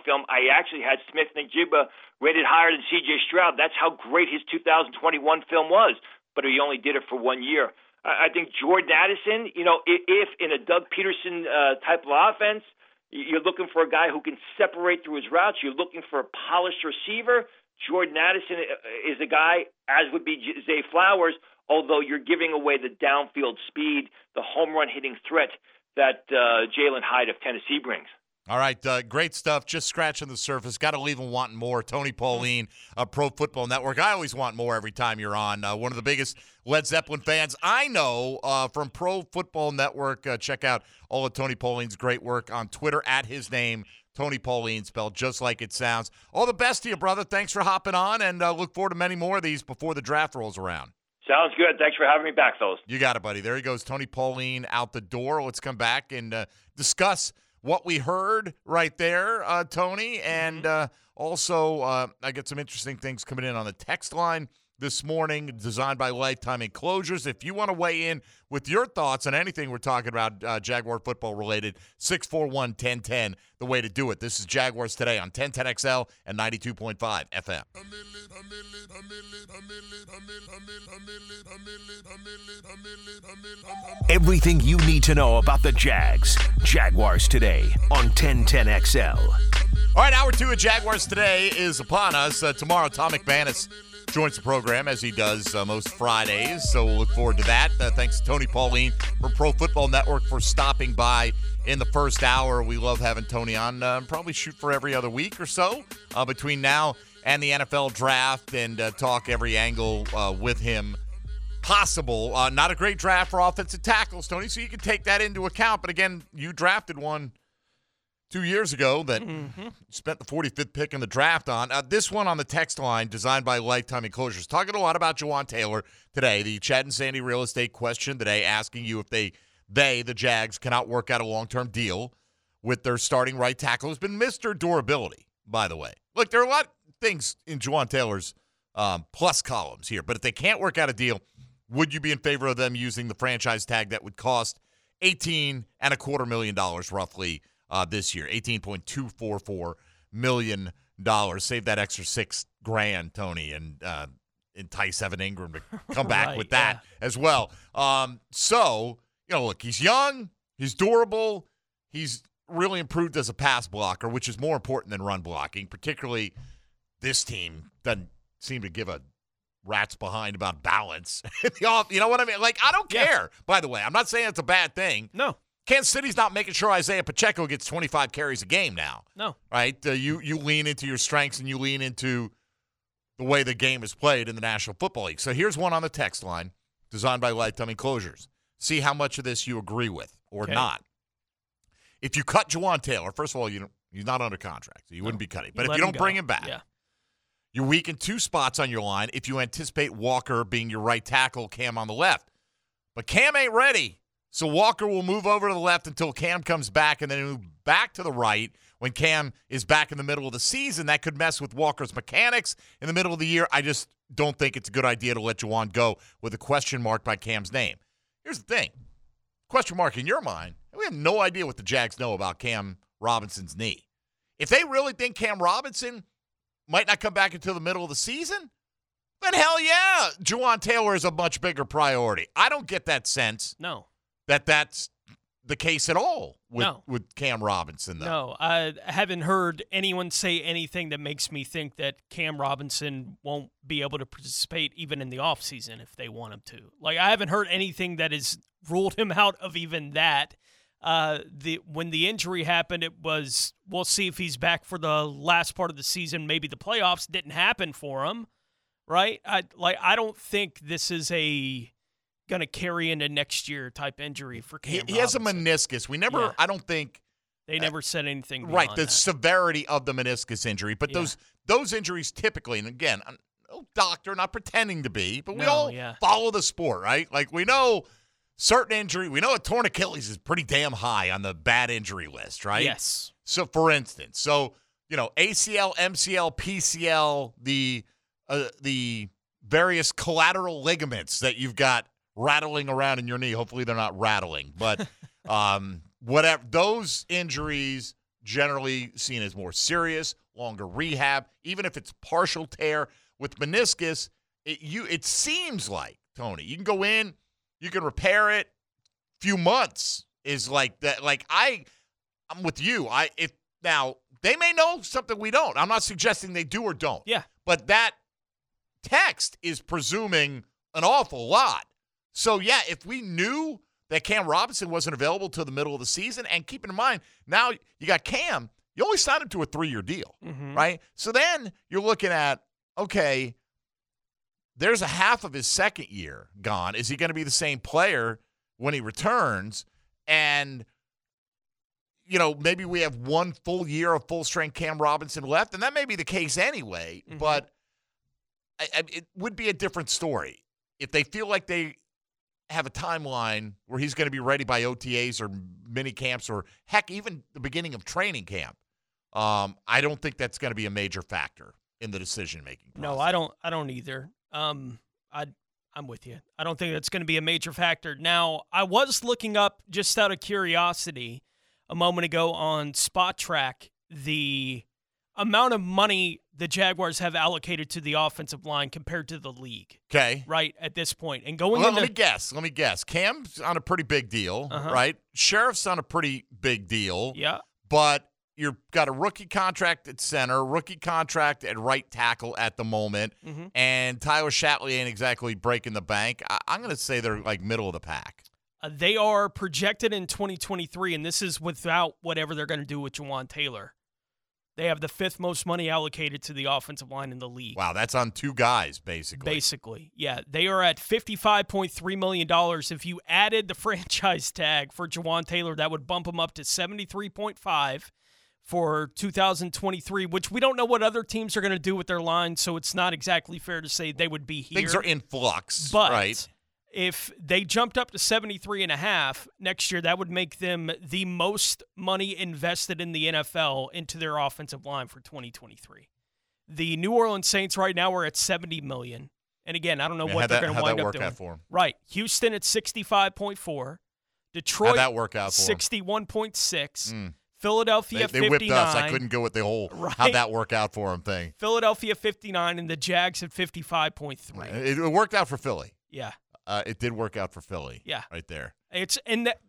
film, I actually had Smith Najibba rated higher than CJ Stroud. That's how great his 2021 film was, but he only did it for one year. I think Jordan Addison, you know, if in a Doug Pederson uh, type of offense, you're looking for a guy who can separate through his routes, you're looking for a polished receiver. Jordan Addison uh, is a guy, as would be Zay Flowers, although you're giving away the downfield speed, the home run hitting threat that uh, Jalen Hyatt of Tennessee brings. All right, uh, great stuff. Just scratching the surface. Got to leave them wanting more. Tony Pauline, uh, Pro Football Network. I always want more every time you're on. Uh, one of the biggest Led Zeppelin fans I know uh, from Pro Football Network. Uh, check out all of Tony Pauline's great work on Twitter at his name, Tony Pauline, spelled just like it sounds. All the best to you, brother. Thanks for hopping on, and uh, look forward to many more of these before the draft rolls around. Sounds good. Thanks for having me back, fellas. You got it, buddy. There he goes. Tony Pauline out the door. Let's come back and uh, discuss what we heard right there, uh, Tony. And uh, also, uh, I get some interesting things coming in on the text line this morning, designed by Lifetime Enclosures. If you want to weigh in with your thoughts on anything we're talking about, uh, Jaguar football related, 641 1010, the way to do it. This is Jaguars today on 1010XL and 92.5 FM. Everything you need to know about the Jags. Jaguars today on 1010XL. All right, hour two of Jaguars today is upon us. Uh, tomorrow, Tom McManus joins the program as he does uh, most Fridays. So we'll look forward to that. Uh, thanks to Tony Pauline from Pro Football Network for stopping by in the first hour. We love having Tony on. Uh, probably shoot for every other week or so uh, between now and the NFL draft and uh, talk every angle uh, with him possible. not a great draft for offensive tackles, Tony, so you can take that into account. But again, you drafted one two years ago that Mm-hmm. spent the 45th pick in the draft on. Uh, this one on the text line, designed by Lifetime Enclosures, talking a lot about Jawaan Taylor today. The Chad and Sandy real estate question today, asking you if they, they the Jags, cannot work out a long term deal with their starting right tackle. Has been Mr. Durability, by the way. Look, there are a lot of things in Jawaan Taylor's um, plus columns here, but if they can't work out a deal, would you be in favor of them using the franchise tag that would cost 18 and a quarter million dollars roughly uh, this year, eighteen point two four four million dollars. Save that extra six grand, Tony, and uh, entice Evan Engram to come back Right, with that as well. Um, so you know, look, he's young, he's durable, he's really improved as a pass blocker, which is more important than run blocking. Particularly, this team doesn't seem to give a rat's behind about balance. in the off- you know what I mean? Like, I don't Yeah. care. By the way, I'm not saying it's a bad thing. No, Kansas City's not making sure Isaiah Pacheco gets 25 carries a game now, no. right? Uh, you you lean into your strengths and you lean into the way the game is played in the National Football League. So here's one on the text line, designed by Lifetime Enclosures. See how much of this you agree with or Okay. not. If you cut Jawaan Taylor, first of all, you don't, he's not under contract, so you wouldn't be cutting. But if you don't bring him back, yeah. you're weak in two spots on your line if you anticipate Walker being your right tackle, Cam on the left. But Cam ain't ready. So Walker will move over to the left until Cam comes back and then move back to the right when Cam is back in the middle of the season. That could mess with Walker's mechanics in the middle of the year. I just don't think it's a good idea to let Jawaan go with a question mark by Cam's name. Here's the thing question mark in your mind. We have no idea what the Jags know about Cam Robinson's knee. If they really think Cam Robinson might not come back until the middle of the season, then hell yeah, Jawaan Taylor is a much bigger priority. I don't get that sense No, that that's the case at all with, No. with Cam Robinson, though. no. I haven't heard anyone say anything that makes me think that Cam Robinson won't be able to participate even in the offseason if they want him to. Like I haven't heard anything that has ruled him out of even that. Uh, the when the injury happened, it was we'll see if he's back for the last part of the season. Maybe the playoffs didn't happen for him, right? I like I don't think this is a gonna carry into next year type injury for He, Cam. he has a meniscus. We never, Yeah. I don't think, They never said anything. right the that. severity of the meniscus injury but Yeah. those those injuries typically and again i'm no doctor not pretending to be but we No, all yeah. follow the sport right like we know certain injury we know a torn achilles is pretty damn high on the bad injury list right Yes. so for instance so you know acl mcl pcl the uh, the various collateral ligaments that you've got rattling around in your knee hopefully they're not rattling but um, whatever those injuries generally seen as more serious, longer rehab, even if it's partial tear with meniscus. It you it seems like Tony, you can go in, you can repair it. Few months is like that. Like I, I'm with you. I if now they may know something we don't. I'm not suggesting they do or don't. Yeah. But that text is presuming an awful lot. So yeah, if we knew that Cam Robinson wasn't available till the middle of the season, and keep in mind now you got Cam, you only signed him to a three-year deal, Mhm. right? So then you're looking at okay, there's a half of his second year gone. Is he going to be the same player when he returns? And you know, maybe we have one full year of full strength Cam Robinson left, and that may be the case anyway. Mhm. But I, I, it would be a different story if they feel like they have a timeline where he's going to be ready by OTAs or mini camps or heck, even the beginning of training camp. Um, I don't think that's going to be a major factor in the decision making. No, I don't. I don't either. Um, I I'm with you. I don't think that's going to be a major factor. Now, I was looking up just out of curiosity a moment ago on Spotrac the amount of money the Jaguars have allocated to the offensive line compared to the league. Okay. Right at this point, and going Well, into let me guess. Let me guess. Cam's on a pretty big deal, Uh-huh. right? Scherff's on a pretty big deal. yeah, But you've got a rookie contract at center, rookie contract at right tackle at the moment, Mhm. and Tyler Shatley ain't exactly breaking the bank. I, I'm going to say they're like middle of the pack. Uh, they are projected in 2023, and this is without whatever they're going to do with Jawaan Taylor. They have the fifth most money allocated to the offensive line in the league. Wow, that's on two guys basically. Basically, yeah. They are at $55.3 million. If you added the franchise tag for Jawaan Taylor, that would bump him up to 73.5 for 2023, which we don't know what other teams are going to do with their line, so it's not exactly fair to say they would be here. Things are in flux, But right? If they jumped up to 73 and a half next year, that would make them the most money invested in the NFL into their offensive line for 2023. The New Orleans Saints right now are at 70 million. And again, I don't know what they're going to wind up doing. out for 'em? Right. Houston at 65.4. Detroit How'd that work out for 'em? 61.6. Mm. Philadelphia They, they whipped us. I couldn't go with the whole Right. how'd that work out for him thing. Philadelphia 59 and the Jags at 55.3. It, it worked out for Philly. Yeah. Uh, it did work out for Philly. Yeah. Right there. It's and that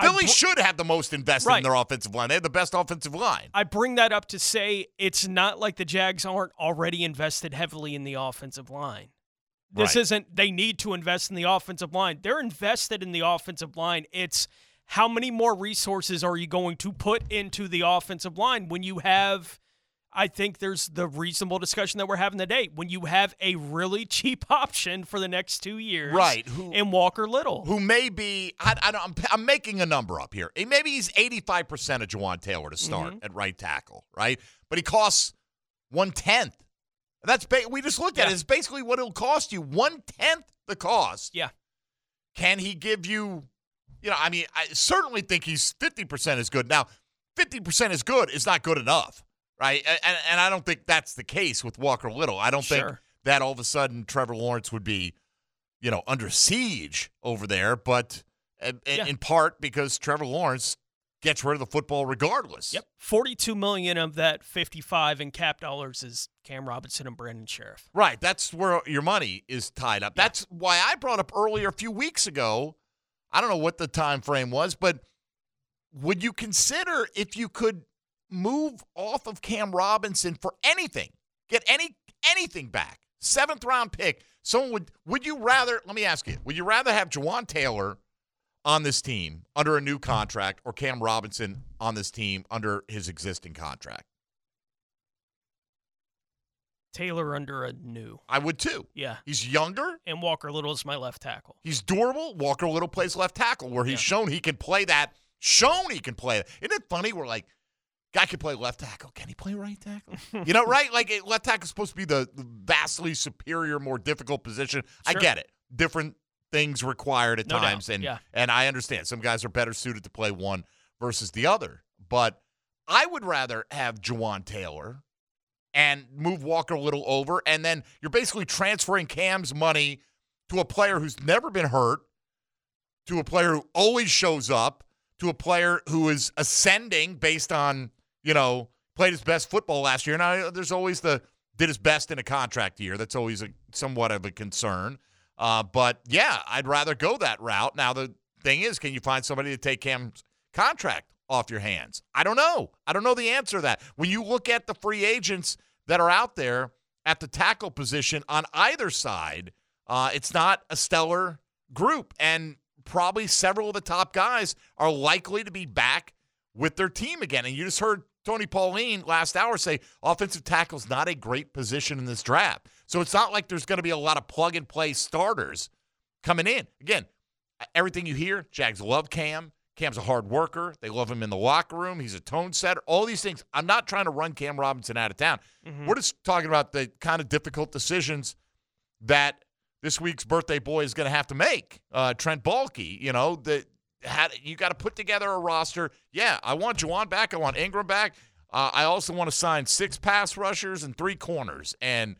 Philly br- should have the most invested Right. in their offensive line. They have the best offensive line. I bring that up to say it's not like the Jags aren't already invested heavily in the offensive line. This Right. isn't they need to invest in the offensive line. They're invested in the offensive line. It's how many more resources are you going to put into the offensive line when you have I think there's the reasonable discussion that we're having today. When you have a really cheap option for the next two years, Right, who- in Walker Little, Who may be, I, I don't, I'm, I'm making a number up here. Maybe he's 85% of Jawaan Taylor to start Mhm. at right tackle, right? But he costs one tenth. That's ba- we just looked at it. It's basically what it'll cost you one tenth the cost. Yeah. Can he give you? You know, I mean, I certainly think he's 50% is good. Now, 50% is good is not good enough, right? And, and I don't think that's the case with Walker Little. I don't think that all of a sudden Trevor Lawrence would be, you know, under siege over there, but uh, in, Yeah. in part because Trevor Lawrence gets rid of the football regardless. Yep. 42 million of that 55 in cap dollars is Cam Robinson and Brandon Scherff. Right. That's where your money is tied up. That's why I brought up earlier a few weeks ago. I don't know what the time frame was, but would you consider if you could move off of Cam Robinson for anything, get any anything back, seventh round pick? Someone would would you rather? Let me ask you: Would you rather have Jawaan Taylor on this team under a new contract, or Cam Robinson on this team under his existing contract? Taylor under a new. I would too. Yeah. He's younger. And Walker Little is my left tackle. He's durable. Walker Little plays left tackle, where he's shown he can play that shown he can play. Isn't it funny? We're like, guy can play left tackle. Can he play right tackle? you know, right? Like left tackle is supposed to be the vastly superior, more difficult position. I get it. Different things required at No doubt. times, and Yeah. and I understand some guys are better suited to play one versus the other. But I would rather have Jawaan Taylor and move Walker a little over, and then you're basically transferring Cam's money to a player who's never been hurt, to a player who always shows up, to a player who is ascending based on, you know, played his best football last year. Now, there's always the did his best in a contract year. That's always a, somewhat of a concern. Uh, but yeah, I'd rather go that route. Now, the thing is, can you find somebody to take Cam's contract off your hands? I don't know. I don't know the answer to that. When you look at the free agents that are out there at the tackle position on either side, uh, it's not a stellar group. And probably several of the top guys are likely to be back with their team again. And you just heard Tony Pauline last hour say offensive tackle is not a great position in this draft. So it's not like there's going to be a lot of plug and play starters coming in. Again, everything you hear, Jags love Cam. Cam's a hard worker. They love him in the locker room. He's a tone setter. All these things. I'm not trying to run Cam Robinson out of town. We're just talking about the kind of difficult decisions that this week's birthday boy is going to have to make. Uh, Trent Baalke, you know, that had you got to put together a roster. Yeah, I want Jawaan back. I want Engram back. Uh, I also want to sign six pass rushers and three corners. And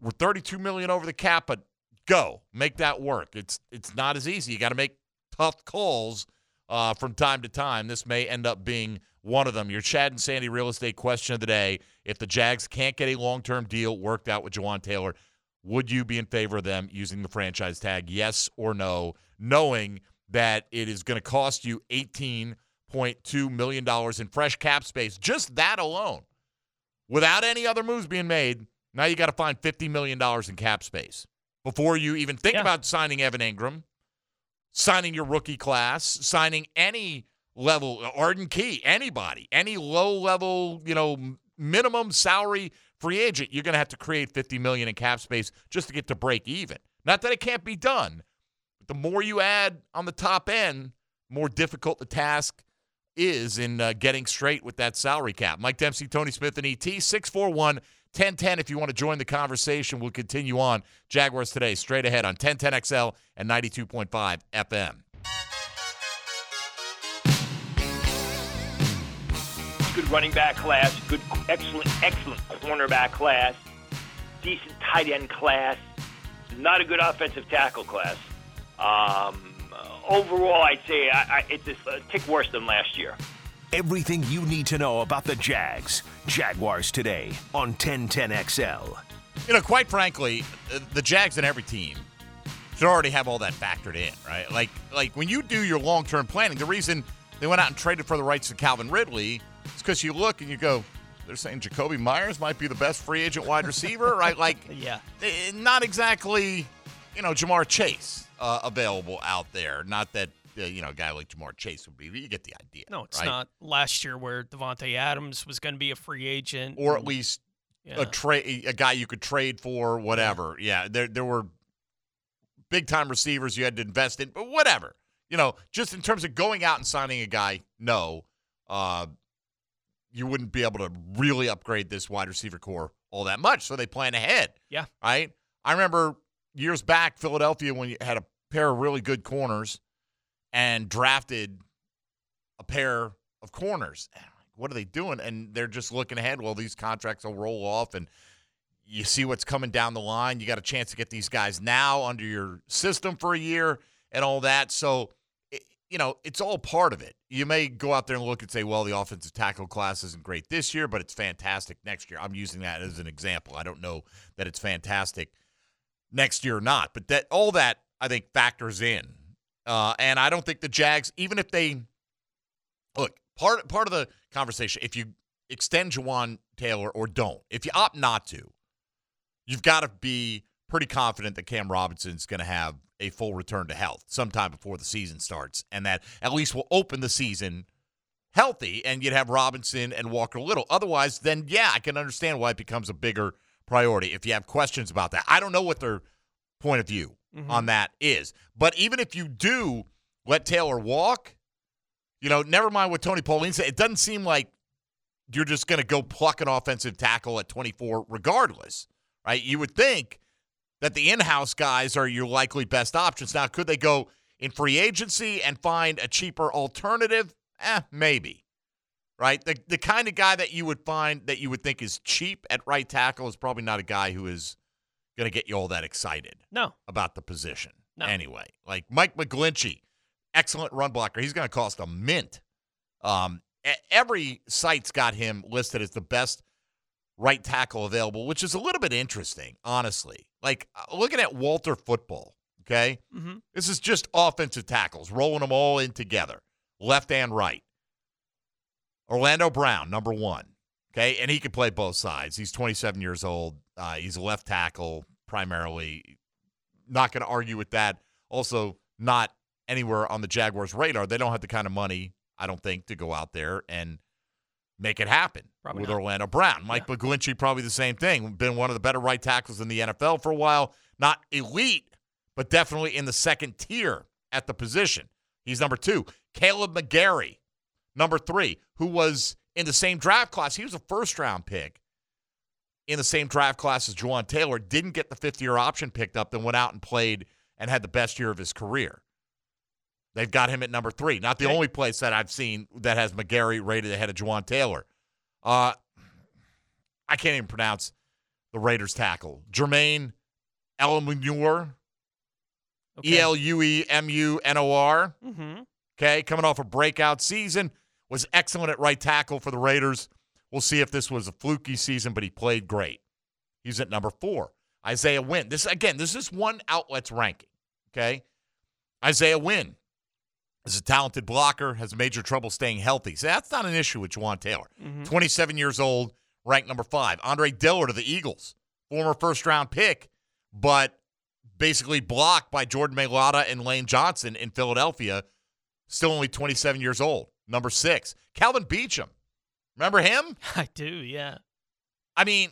we're 32 million over the cap, but go make that work. It's it's not as easy. You got to make tough calls uh, from time to time. This may end up being one of them. Your Chad and Sandy real estate question of the day: If the Jags can't get a long-term deal worked out with Jawaan Taylor, would you be in favor of them using the franchise tag? Yes or no? Knowing that it is going to cost you $18.2 million in fresh cap space, just that alone, without any other moves being made. Now you got to find $50 million in cap space before you even think Yeah. about signing Evan Engram, signing your rookie class, signing any level, Arden Key, anybody, any low level, you know, minimum salary free agent, you're going to have to create 50 million in cap space just to get to break even. Not that it can't be done, the more you add on the top end, more difficult the task is in uh, getting straight with that salary cap. Mike Dempsey, Tony Smith, and ET 641 1010 if you want to join the conversation. We'll continue on Jaguars today, straight ahead on 1010XL and 92.5 FM. good running back class, good, excellent, excellent cornerback class, decent tight end class, not a good offensive tackle class. Um, overall, I'd say I, I, it's a tick worse than last year. Everything you need to know about the Jags. Jaguars today on 1010XL. You know, quite frankly, uh, the Jags and every team should already have all that factored in, right? Like, like when you do your long-term planning, the reason they went out and traded for the rights to Calvin Ridley is because you look and you go, they're saying Jakobi Meyers might be the best free agent wide receiver, right? Like, Yeah. eh, not exactly, you know, Ja'Marr Chase uh, available out there. Not that uh, you know a guy like Ja'Marr Chase would be. but You get the idea. No, it's right? not last year where Davante Adams was going to be a free agent. or at least yeah. a trade a guy you could trade for whatever yeah there there were big time receivers you had to invest in but whatever you know just in terms of going out and signing a guy no uh you wouldn't be able to really upgrade this wide receiver corps all that much so they plan ahead Yeah. right i remember years back philadelphia when you had a pair of really good corners and drafted a pair of corners. What are they doing? And they're just looking ahead. Well these contracts will roll off and you see what's coming down the line. You got a chance to get these guys now under your system for a year and all that. So you know it's all part of it. You may go out there and look and say well the offensive tackle class isn't great this year but it's fantastic next year. I'm using that as an example. I don't know that it's fantastic next year or not. But that all that i think factors in. Uh, and i don't think the jags even if they look part part of the conversation if you extend Jawaan Taylor or don't if you opt not to you've got to be pretty confident that Cam Robinson's going to have a full return to health sometime before the season starts and that at least will open the season healthy and you'd have Robinson and Walker Little. Otherwise then yeah I can understand why it becomes a bigger priority if you have questions about that I don't know what their point of view Mhm. on that is but even if you do let Taylor walk You know, never mind what Tony Pauline said. It doesn't seem like you're just going to go pluck an offensive tackle at 24 regardless, right? You would think that the in-house guys are your likely best options. Now, could they go in free agency and find a cheaper alternative? Eh, maybe. Right? The the kind of guy that you would find that you would think is cheap at right tackle is probably not a guy who is going to get you all that excited No. about the position. No. Anyway, like Mike McGlinchey, excellent run blocker. He's going to cost a mint. Um, every site's got him listed as the best right tackle available, which is a little bit interesting, honestly. Like uh, looking at Walter football, okay? Mm-hmm. This is just offensive tackles, rolling them all in together, left and right. Orlando Brown, number one. Okay, and he can play both sides. He's 27 years old. Uh, he's a left tackle primarily. Not going to argue with that. Also, not anywhere on the Jaguars' radar. They don't have the kind of money, I don't think, to go out there and make it happen Probably with not. Orlando Brown. Mike McGlinchey, probably the same thing. Been one of the better right tackles in the NFL for a while. Not elite, but definitely in the second tier at the position. He's number two. Kaleb McGary, number three, who was in the same draft class. He was a first round pick in the same draft class as Jawaan Taylor. Didn't get the fifth year option picked up, then went out and played and had the best year of his career. They've got him at number three. Not the Okay. only place that I've seen that has McGary rated ahead of Jawaan Taylor. Uh, I can't even pronounce the Raiders tackle. Jermaine Eluemunor, E L U E M U N O R. Mm-hmm. Okay, coming off a breakout season, was excellent at right tackle for the Raiders. We'll see if this was a fluky season, but he played great. He's at number four. Isaiah Wynn. This again, this is one outlet's ranking. Okay, Isaiah Wynn is a talented blocker, has major trouble staying healthy. So that's not an issue with Jawaan Taylor. Mhm. 27 years old, ranked number five. Andre Dillard of the Eagles, former first round pick, but basically blocked by Jordan Mailata and Lane Johnson in Philadelphia. Still only 27 years old. Number six, Kelvin Beachum. Remember him? I do, yeah. I mean,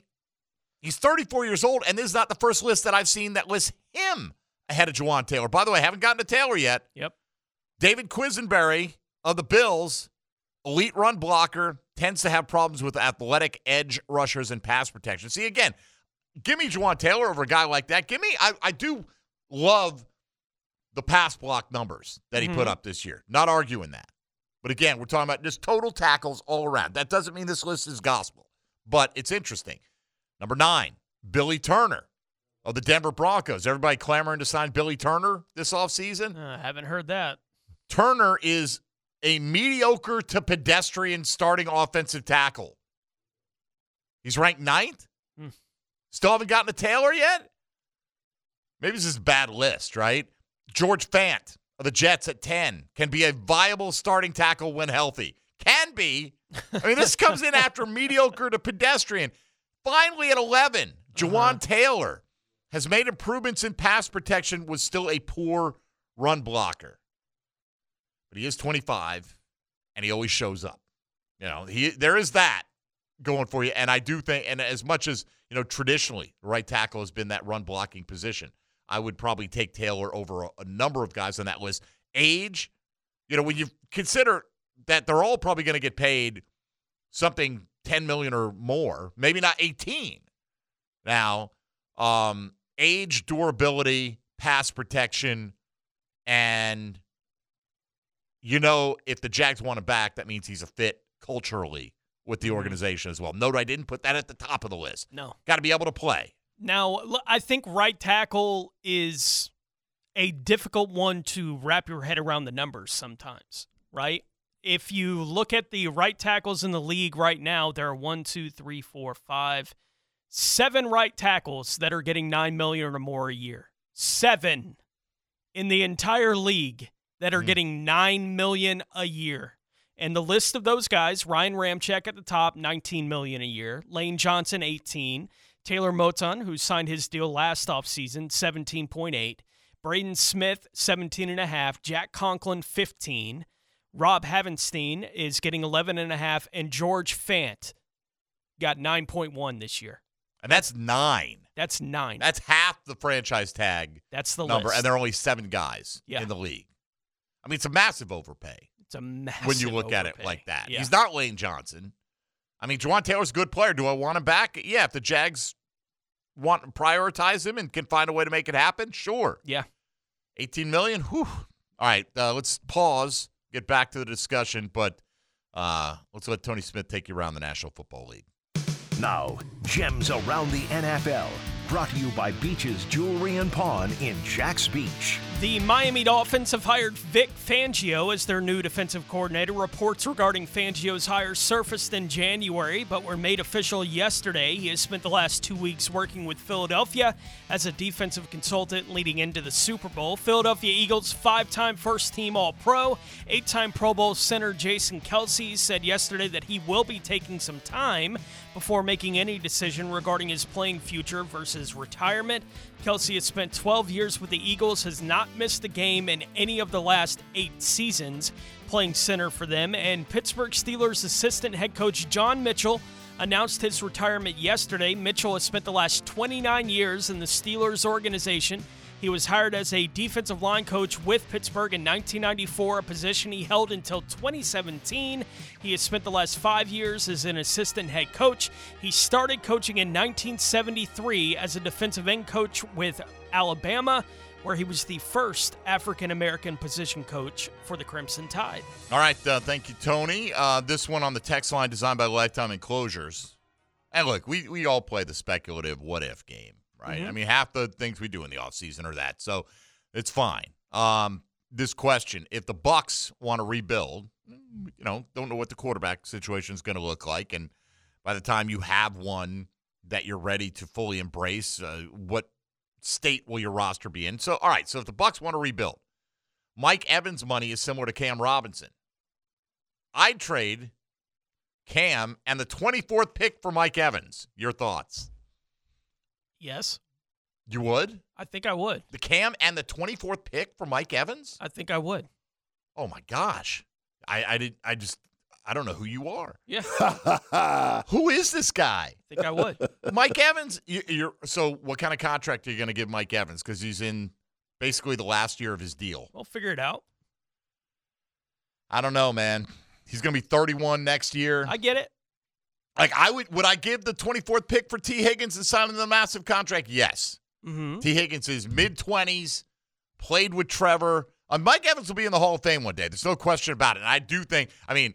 he's 34 years old, and this is not the first list that I've seen that lists him ahead of Jawaan Taylor. By the way, I haven't gotten to Taylor yet. Yep. David Quessenberry of the Bills, elite run blocker, tends to have problems with athletic edge rushers and pass protection. See, again, give me Jawaan Taylor over a guy like that. Give me, I, I do love the pass block numbers that he put Mhm. up this year. Not arguing that. But again, we're talking about just total tackles all around. That doesn't mean this list is gospel, but it's interesting. Number nine, Billy Turner of the Denver Broncos. Everybody clamoring to sign Billy Turner this offseason? Uh, haven't heard that. Turner is a mediocre to pedestrian starting offensive tackle. He's ranked ninth. Hmm. Still haven't gotten to Taylor yet. Maybe this is a bad list, right? George Fant the Jets at 10 can be a viable starting tackle when healthy. Can be. I mean, this comes in after mediocre to pedestrian. Finally, at 11, uh-huh. Jawaan Taylor has made improvements in pass protection, was still a poor run blocker. But he is 25, and he always shows up. You know, he there is that going for you. And I do think, and as much as, you know, traditionally, right tackle has been that run blocking position, I would probably take Taylor over a, a number of guys on that list. Age, you know, when you consider that they're all probably going to get paid something 10 million or more, maybe not 18. Now, um, age, durability, pass protection, and you know, if the Jags want him back, that means he's a fit culturally with the organization as well. Note I didn't put that at the top of the list. No. Got to be able to play. Now, I think right tackle is a difficult one to wrap your head around the numbers sometimes, right? If you look at the right tackles in the league right now, there are one, two, three, four, five, seven right tackles that are getting nine million or more a year. Seven in the entire league that are hmm. getting nine million a year. And the list of those guys, Ryan Ramczyk at the top, 19 million a year. Lane Johnson, 18. Taylor Moton, who signed his deal last offseason, 17.8. Braden Smith, 17.5. Jack Conklin, 15. Rob Havenstein is getting 11.5. And George Fant got 9.1 this year. And that's nine. That's nine. That's half the franchise tag That's the number. list. And there are only seven guys Yeah. in the league. I mean, it's a massive overpay. It's a massive when you look at it like that. Yeah. He's not Lane Johnson. I mean, Jawaan Taylor's a good player. Do I want him back? Yeah, if the Jags want to prioritize him and can find a way to make it happen, sure. Yeah. 18 million? Whew. All right, uh, let's pause, get back to the discussion, but uh, let's let Tony Smith take you around the National Football League. Now, gems around the NFL. Brought to you by Beaches Jewelry and Pawn in Jax Beach. The Miami Dolphins have hired Vic Fangio as their new defensive coordinator. Reports regarding Fangio's hire surfaced in January, but were made official yesterday. He has spent the last two weeks working with Philadelphia as a defensive consultant leading into the Super Bowl. Philadelphia Eagles five time first team All Pro, eight time Pro Bowl center Jason Kelce said yesterday that he will be taking some time before making any decision regarding his playing future versus retirement. Kelce has spent 12 years with the Eagles, has not missed a game in any of the last eight seasons, playing center for them. And Pittsburgh Steelers assistant head coach John Mitchell announced his retirement yesterday. Mitchell has spent the last 29 years in the Steelers organization. He was hired as a defensive line coach with Pittsburgh in 1994, a position he held until 2017. He has spent the last five years as an assistant head coach. He started coaching in 1973 as a defensive end coach with Alabama, where he was the first African American position coach for the Crimson Tide. All right, uh, thank you, Tony. Uh, this one on the text line designed by Lifetime Enclosures. And look, we, we all play the speculative what if game, right? Mhm. I mean, half the things we do in the offseason are that. So it's fine. Um, this question if the Bucks want to rebuild, you know, don't know what the quarterback situation is going to look like. And by the time you have one that you're ready to fully embrace, uh, what state will your roster be in? So, all right, so if the Bucks want to rebuild, Mike Evans' money is similar to Cam Robinson. I'd trade Cam and the 24th pick for Mike Evans. Your thoughts? Yes, You would? I think I would. The Cam and the 24th pick for Mike Evans? I think I would. Oh my gosh. I I did I just I don't know who you are. Yeah, Who is this guy? I think I would. Mike Evans, you, you're so what kind of contract are you going to give Mike Evans cuz he's in basically the last year of his deal. We'll figure it out. I don't know, man. He's going to be 31 next year. I get it. Like I would would I give the 24th pick for Tee Higgins and sign him the massive contract? Yes. Mm-hmm. Tee Higgins is mid 20s, played with Trevor. Uh, Mike Evans will be in the Hall of Fame one day. There's no question about it. And I do think, I mean,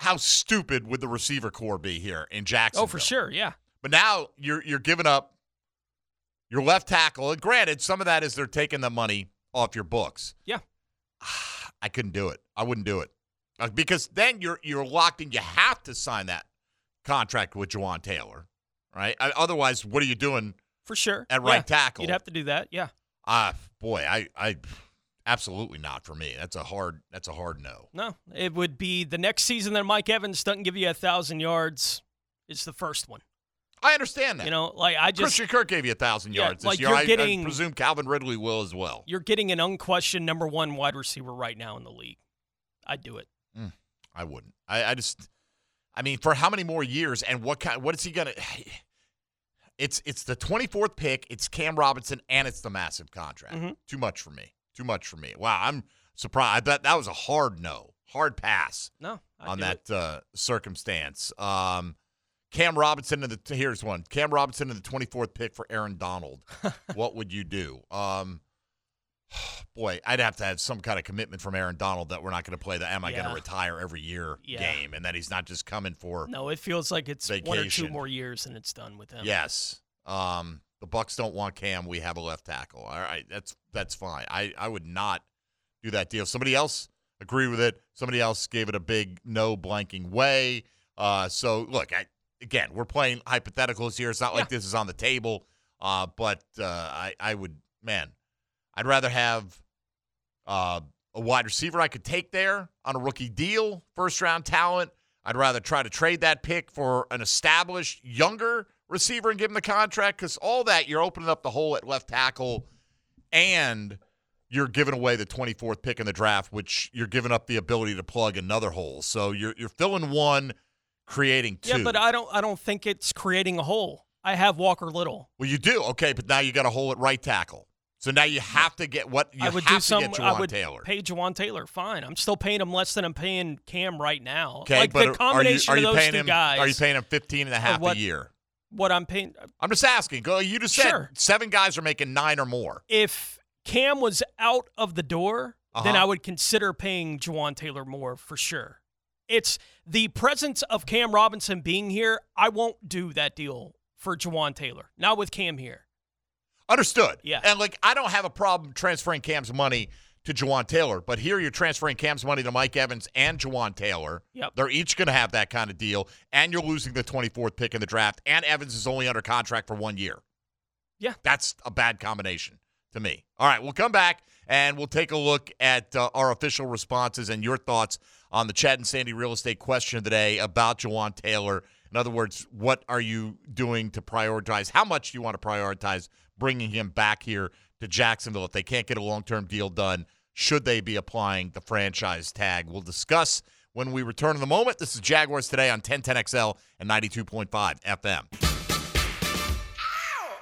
how stupid would the receiver corps be here in Jacksonville? Oh, for sure. Yeah. But now you're you're giving up your left tackle. And granted, some of that is they're taking the money off your books. Yeah. I couldn't do it. I wouldn't do it Uh, because then you're you're locked in. You have to sign that contract with Jawaan Taylor, right? I, otherwise, what are you doing For sure. at right Yeah. tackle? You'd have to do that. Yeah. Ah, boy, I, I, absolutely not for me. That's a hard. That's a hard no. No, it would be the next season that Mike Evans doesn't give you a thousand yards. It's the first one. I understand that. You know, like I just Christian Kirk gave you a thousand Yeah, yards this like year. you're I, getting- I presume Calvin Ridley will as well. you're getting an unquestioned number one wide receiver right now in the league. I'd do it. I wouldn't. I, I just. I mean, for how many more years and what kind? What is he gonna? It's it's the twenty fourth pick. It's Cam Robinson and it's the massive contract. Mhm. Too much for me. Too much for me. Wow, I'm surprised. I bet that was a hard no, hard pass No, I'd on that uh, circumstance. Um, Cam Robinson and the here's one. Cam Robinson and the 24th pick for Aaron Donald. what would you do? Um, boy, I'd have to have some kind of commitment from Aaron Donald that we're not going to play the "Am I going to retire every year" Yeah. game, and that he's not just coming for No, it feels like it's one or two more years and it's done with him. yes. Um, the Bucks don't want Cam. We have a left tackle. All right, that's that's fine. I I would not do that deal. Somebody else agree with it. Somebody else gave it a big no blanking way. Uh, so look, I, again, we're playing hypotheticals here. It's not like this is on the table. Uh, but uh, I I would man, I'd rather have uh, a wide receiver I could take there on a rookie deal, first round talent. I'd rather try to trade that pick for an established younger receiver and give him the contract because all that you're opening up the hole at left tackle and you're giving away the 24th pick in the draft, which you're giving up the ability to plug another hole. So you're you're filling one, creating two. Yeah, but I don't I don't think it's creating a hole. I have Walker Little. well, you do okay, but now you got a hole at right tackle. So now you have to get what you I would have do some. to get I Jawaan would Taylor. pay Jawaan Taylor. Fine. I'm still paying him less than I'm paying Cam right now. Okay, like but the are you, combination are you of those paying two him? guys. Are you paying him 15 and a half what- a year? what I'm paying? I'm just asking. Go. You just said Sure. seven guys are making nine or more. If Cam was out of the door, then Uh-huh. I would consider paying Jawaan Taylor more for sure. It's the presence of Cam Robinson being here. I won't do that deal for Jawaan Taylor. Not with Cam here. Understood. Yeah. And like, I don't have a problem transferring Cam's money to Jawaan Taylor, but here you're transferring Cam's money to Mike Evans and Jawaan Taylor. Yep. They're each going to have that kind of deal, and you're losing the 24th pick in the draft, and Evans is only under contract for one year. Yeah. That's a bad combination to me. All right, we'll come back and we'll take a look at uh, our official responses and your thoughts on the Chad and Sandy real estate question of the day about Jawaan Taylor. In other words, what are you doing to prioritize? How much do you want to prioritize bringing him back here to Jacksonville if they can't get a long term deal done? Should they be applying the franchise tag? We'll discuss when we return in the moment. This is Jaguars today on 1010XL and 92.5 FM.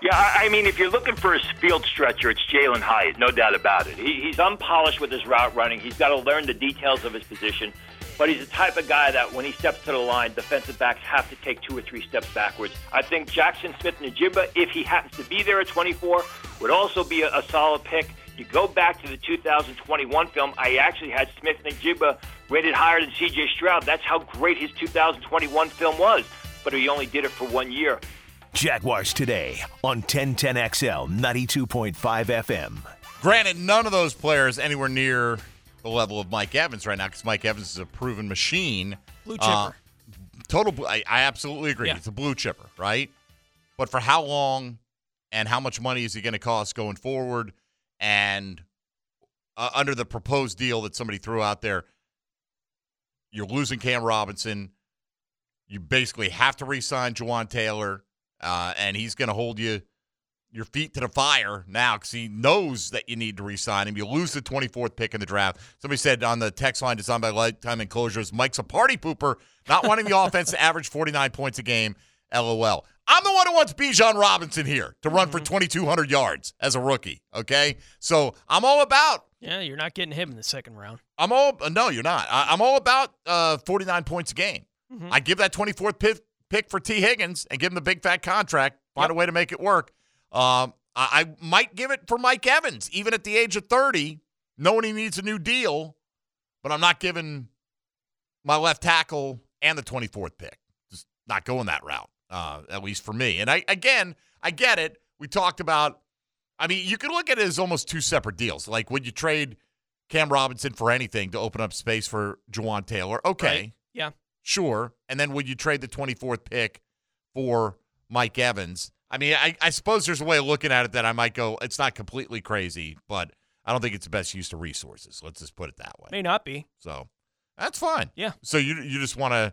Yeah, I mean, if you're looking for a field stretcher, it's Jalen Hyatt, no doubt about it. He, he's unpolished with his route running. He's got to learn the details of his position. But he's the type of guy that when he steps to the line, defensive backs have to take two or three steps backwards. I think Jaxon Smith-Njigba, if he happens to be there at 24, would also be a, a solid pick. You go back to the 2021 film, I actually had Smith-Njigba rated higher than CJ Stroud. That's how great his 2021 film was. But he only did it for one year. Jaguars today on 1010XL 92.5 FM. Granted, none of those players anywhere near the level of Mike Evans right now because Mike Evans is a proven machine. Blue Uh, chipper. total, I, I absolutely agree. Yeah. It's a blue chipper, right? But for how long and how much money is he going to cost going forward? And uh, under the proposed deal that somebody threw out there, you're losing Cam Robinson. You basically have to re-sign Jawaan Taylor, uh, and he's going to hold you your feet to the fire now because he knows that you need to re-sign him. You lose the 24th pick in the draft. Somebody said on the text line designed by Lifetime Enclosures, Mike's a party pooper, not wanting the offense to average 49 points a game. LOL. I'm the one who wants Bijan Robinson here to run for 2,200 yards as a rookie. Okay, so I'm all about Yeah, you're not getting him in the second round. I'm all no, you're not. I, I'm all about uh, 49 points a game. Mhm. I give that 24th pick, pick for Tee Higgins and give him the big fat contract. Find a way to make it work. Um, I, I might give it for Mike Evans, even at the age of 30, knowing he needs a new deal. But I'm not giving my left tackle and the 24th pick. Just not going that route, uh, at least for me. And I again, I get it. We talked about. I mean, you could look at it as almost two separate deals. Like, would you trade Cam Robinson for anything to open up space for Jawaan Taylor? Okay, Right. Yeah. sure. And then would you trade the 24th pick for Mike Evans? I mean, I, I suppose there's a way of looking at it that I might go, it's not completely crazy, but I don't think it's the best use of resources. Let's just put it that way. May not be. So that's fine. Yeah. So you you just want to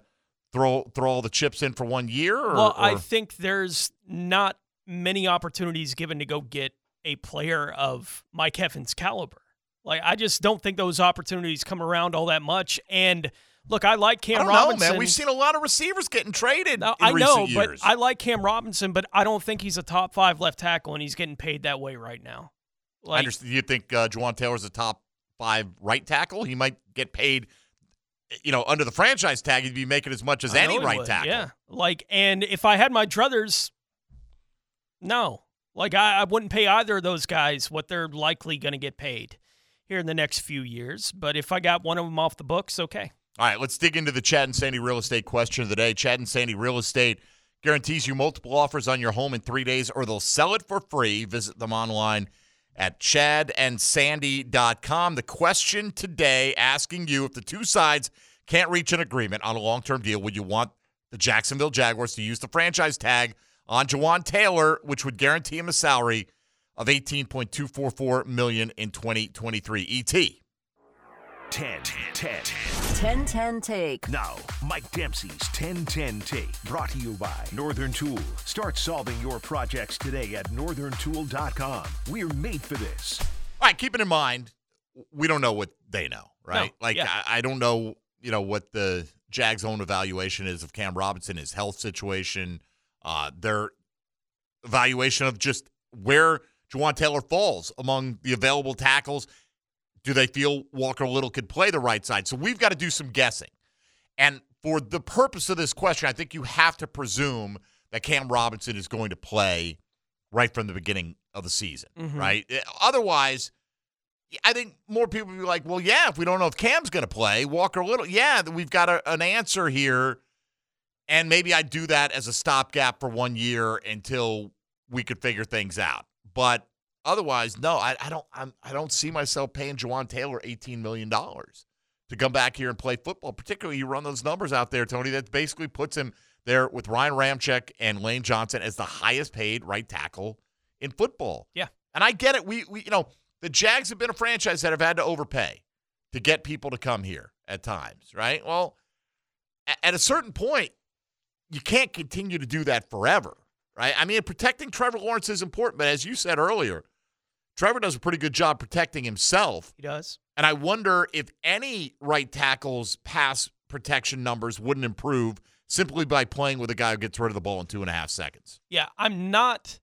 throw throw all the chips in for one year? Or, well, I or- think there's not many opportunities given to go get a player of Mike Evans' caliber. Like I just don't think those opportunities come around all that much. And look, I like Cam I don't Robinson. know, man. We've seen a lot of receivers getting traded. Now, in I know, recent but. I like Cam Robinson, but I don't think he's a top five left tackle, and he's getting paid that way right now. I Like, understand. You think uh, Jawaan Taylor's a top five right tackle? He might get paid, you know, under the franchise tag. He'd be making as much as I any right would, tackle. Yeah, like, and if I had my druthers, no, like I, I wouldn't pay either of those guys what they're likely going to get paid here in the next few years. But if I got one of them off the books, okay. All right, let's dig into the Chad and Sandy real estate question of the day. Chad and Sandy real estate guarantees you multiple offers on your home in three days, or they'll sell it for free. Visit them online at chadandsandy.com. The question today asking you if the two sides can't reach an agreement on a long term deal, would you want the Jacksonville Jaguars to use the franchise tag on Jawaan Taylor, which would guarantee him a salary of 18.244 million in 2023 ET? 10 10. 1010 Take. Now, Mike Dempsey's 1010 Take, brought to you by Northern Tool. Start solving your projects today at northerntool.com. We're made for this. All right, keeping in mind, we don't know what they know, right? No, like, yeah. I, I don't know, you know, what the Jags' own evaluation is of Cam Robinson, his health situation, uh, their evaluation of just where Jawaan Taylor falls among the available tackles. Do they feel Walker Little could play the right side? So we've got to do some guessing. And for the purpose of this question, I think you have to presume that Cam Robinson is going to play right from the beginning of the season, Mhm. right? Eh, Otherwise, I think more people will be like, well, yeah, if we don't know if Cam's going to play, Walker Little, yeah, we've got a, an answer here. And maybe I'd do that as a stopgap for one year until we could figure things out. But otherwise, no, I, I don't. I'm, I don't see myself paying Jawaan Taylor eighteen million dollars to come back here and play football. Particularly, you run those numbers out there, Tony. That basically puts him there with Ryan Ramczyk and Lane Johnson as the highest paid right tackle in football. Yeah. And I get it. We, we you know, the Jags have been a franchise that have had to overpay to get people to come here at times, right? Well, at a certain point, you can't continue to do that forever, right? I mean, protecting Trevor Lawrence is important, but as you said earlier, Trevor does a pretty good job protecting himself. He does. And I wonder if any right tackle's pass protection numbers wouldn't improve simply by playing with a guy who gets rid of the ball in two and a half seconds. Yeah, I'm not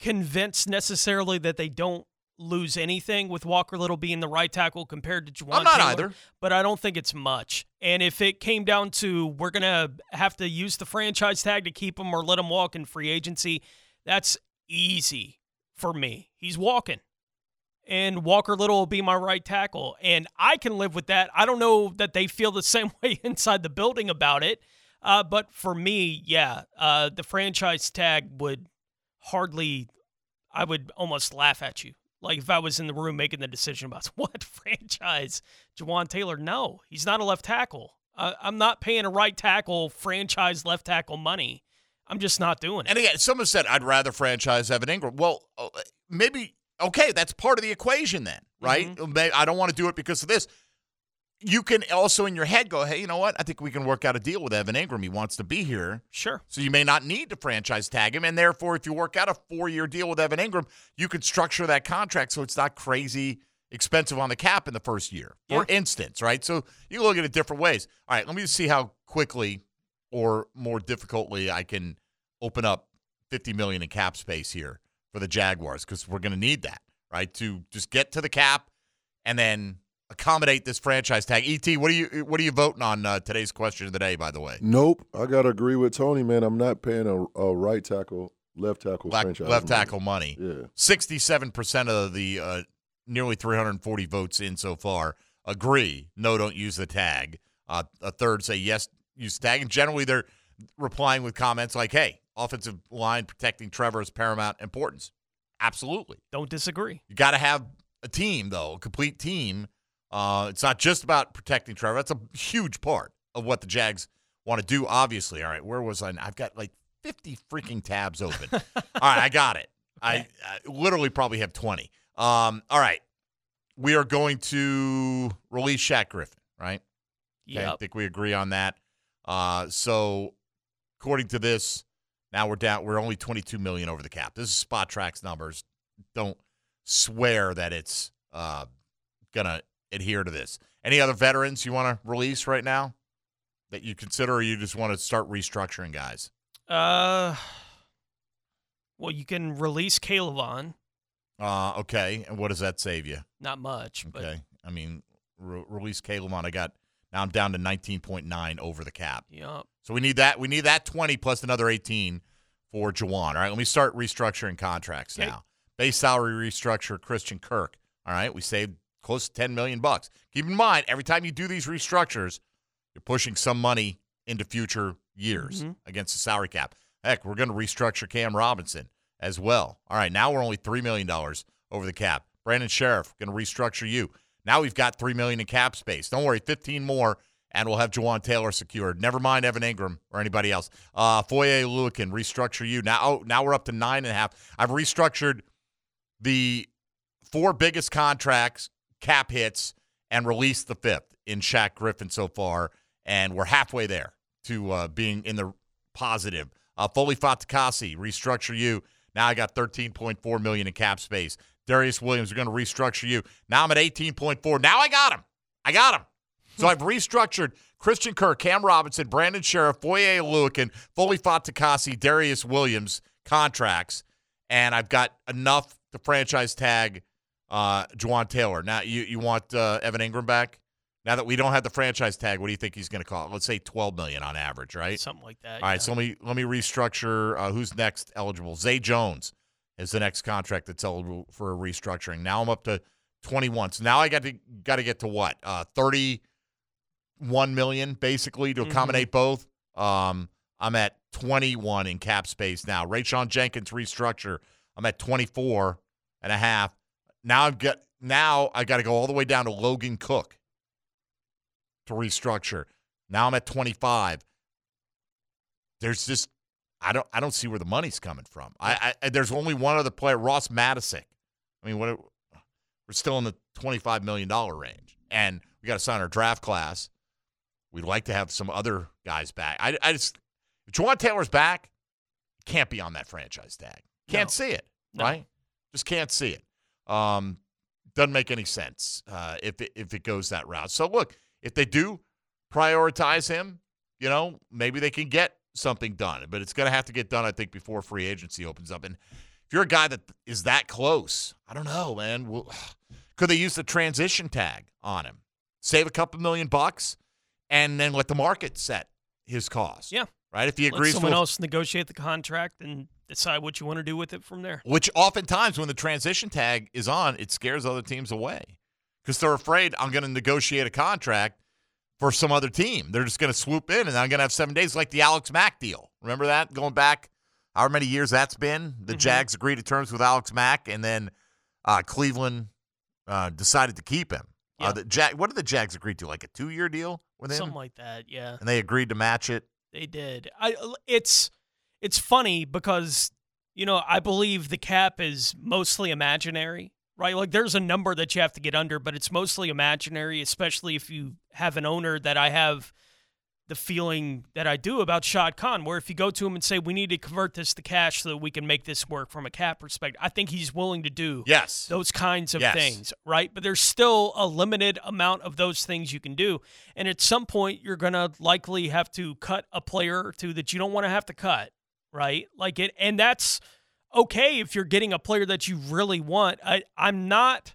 convinced necessarily that they don't lose anything with Walker Little being the right tackle compared to Jawaan I'm not Taylor, either. But I don't think it's much. And if it came down to we're gonna have to use the franchise tag to keep him or let him walk in free agency, that's easy for me. He's walking. And Walker Little will be my right tackle. And I can live with that. I don't know that they feel the same way inside the building about it. Uh, but for me, yeah, uh, the franchise tag would hardly, I would almost laugh at you. Like if I was in the room making the decision about what franchise, Jawaan Taylor, no, he's not a left tackle. Uh, I'm not paying a right tackle franchise left tackle money. I'm just not doing it. And again, someone said I'd rather franchise Evan Engram. Well, uh, maybe okay, that's part of the equation then, right? Mm-hmm. May- I don't want to do it because of this. You can also in your head go, hey, you know what? I think we can work out a deal with Evan Engram. He wants to be here. Sure. So you may not need to franchise tag him. And therefore, if you work out a four year deal with Evan Engram, you could structure that contract so it's not crazy expensive on the cap in the first year, for instance, right? So you can look at it different ways. All right, let me just see how quickly or more difficultly I can open up 50 million in cap space here for the Jaguars because we're going to need that, right? To just get to the cap and then accommodate this franchise tag. Et, what are you what are you voting on uh, today's question of the day? By the way, Nope. I gotta agree with Tony, man. I'm not paying a, a right tackle, left tackle left, franchise. left money. tackle money. Yeah. Sixty-seven percent of the uh, nearly 340 votes in so far agree. No, don't use the tag. Uh, a third say yes, use the tag, and generally they're replying with comments like, "Hey, offensive line protecting Trevor is paramount importance." Absolutely. Don't disagree. You got to have a team, though, a complete team. Uh, it's not just about protecting Trevor. That's a huge part of what the Jags want to do, obviously. All right, where was I? I've got like 50 freaking tabs open. all right, I got it. I, I literally probably have 20. Um, all right. We are going to release Shaq Griffin, right? Okay, I think we agree on that. Uh, so, according to this, now we're down. We're only 22 million over the cap. This is Spotrac's numbers. Don't swear that it's uh, gonna adhere to this. Any other veterans you want to release right now that you consider, or you just want to start restructuring guys? Uh, well, you can release Caleb Uh, okay, and what does that save you? Not much, but Okay, I mean, re- release K'Lavon. I got now. I'm down to 19.9 over the cap. Yep. So we need that. We need that 20 plus another 18 for Jawaan. All right, let me start restructuring contracts Okay. now. Base salary restructure Christian Kirk. All right, we saved close to 10 million bucks. Keep in mind, every time you do these restructures, you're pushing some money into future years Mhm. against the salary cap. Heck, we're going to restructure Cam Robinson as well. All right, now we're only $3 million over the cap. Brandon Scherff, going to restructure you. Now we've got 3 million in cap space. Don't worry, 15 more, and we'll have Jawaan Taylor secured. Never mind Evan Engram or anybody else. Uh, Foye Oluokun, restructure you. Now, oh, now we're up to nine and a half. I've restructured the four biggest contracts, cap hits, and released the fifth in Shaq Griffin so far, and we're halfway there to uh, being in the positive. Uh, Foley Fatukasi, restructure you. Now I got 13.4 million in cap space. Darious Williams, we're going to restructure you. Now I'm at 18.4. Now I got him. I got him. So I've restructured Christian Kirk, Cam Robinson, Brandon Scherff, Foye Oluokun, Foley Fatukasi, Darious Williams contracts, and I've got enough to franchise tag uh, Jawaan Taylor. Now you you want uh, Evan Engram back. Now that we don't have the franchise tag, what do you think he's going to cost? Let's say twelve million on average, right? Something like that. All right, yeah. so let me let me restructure. Uh, who's next eligible? Zay Jones is the next contract that's eligible for a restructuring. Now I'm up to 21. So now I got to got to get to what? Uh, 31 million basically to Mhm. accommodate both. Um, I'm at 21 in cap space now. Rayshawn Jenkins restructure. I'm at 24 and a half. Now I've got now I got to go all the way down to Logan Cooke to restructure. Now I'm at 25 there's just I don't I don't see where the money's coming from. I, I there's only one other player, Ross Matiscik. I mean, what we're still in the twenty five million dollar range, and we got to sign our draft class. We'd like to have some other guys back. I, I just if Jawaan Taylor's back, can't be on that franchise tag. Can't No. see it, No. right? Just can't see it. Um, doesn't make any sense uh, if it, if it goes that route. So look, if they do prioritize him, you know, maybe they can get something done. But it's going to have to get done, I think, before free agency opens up. And if you're a guy that is that close, I don't know, man. Well, could they use the transition tag on him, save a couple million bucks, and then let the market set his cost? Yeah. Right. If he Let agrees, someone a- else negotiate the contract and decide what you want to do with it from there. which oftentimes when the transition tag is on, it scares other teams away because they're afraid I'm going to negotiate a contract for some other team. They're just going to swoop in and I'm going to have seven days like the Alex Mack deal. Remember that going back however many years that's been? The Mhm. Jags agreed to terms with Alex Mack and then uh, Cleveland uh, decided to keep him. Uh, the Jag- what did the Jags agree to? Like a two year deal Something like that, yeah. and they agreed to match it. They did. I it's it's funny because you know, I believe the cap is mostly imaginary, right? Like there's a number that you have to get under, but it's mostly imaginary, especially if you have an owner that I have the feeling that I do about Shad Khan, where if you go to him and say, we need to convert this to cash so that we can make this work from a cap perspective, I think he's willing to do Yes. those kinds of Yes. things, right? But there's still a limited amount of those things you can do. And at some point, you're going to likely have to cut a player or two that you don't want to have to cut, right? Like it, and that's okay if you're getting a player that you really want. I, I'm not.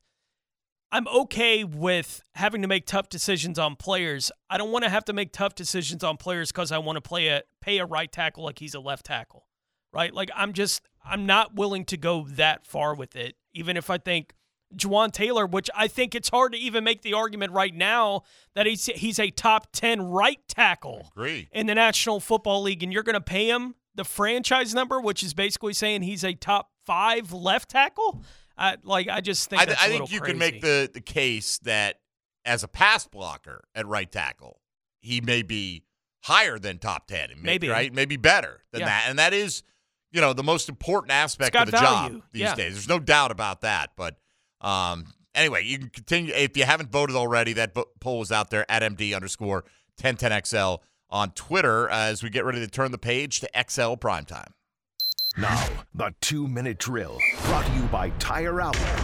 I'm okay with having to make tough decisions on players. I don't want to have to make tough decisions on players because I want to play a pay a right tackle like he's a left tackle, right? Like I'm just I'm not willing to go that far with it, even if I think Jawaan Taylor, which I think it's hard to even make the argument right now that he's he's a top ten right tackle in the National Football League, and you're going to pay him the franchise number, which is basically saying he's a top five left tackle. I, like I just think I, that's I a think you crazy. can make the, the case that as a pass blocker at right tackle, he may be higher than top 10. Maybe, Maybe. right? Maybe better than Yeah. that. And that is, you know, the most important aspect of the job these Yeah. days. There's no doubt about that. But um, anyway, you can continue. If you haven't voted already, that poll is out there at MD underscore 1010XL on Twitter as we get ready to turn the page to XL Primetime. Now, the two minute drill brought to you by Tire Outlet.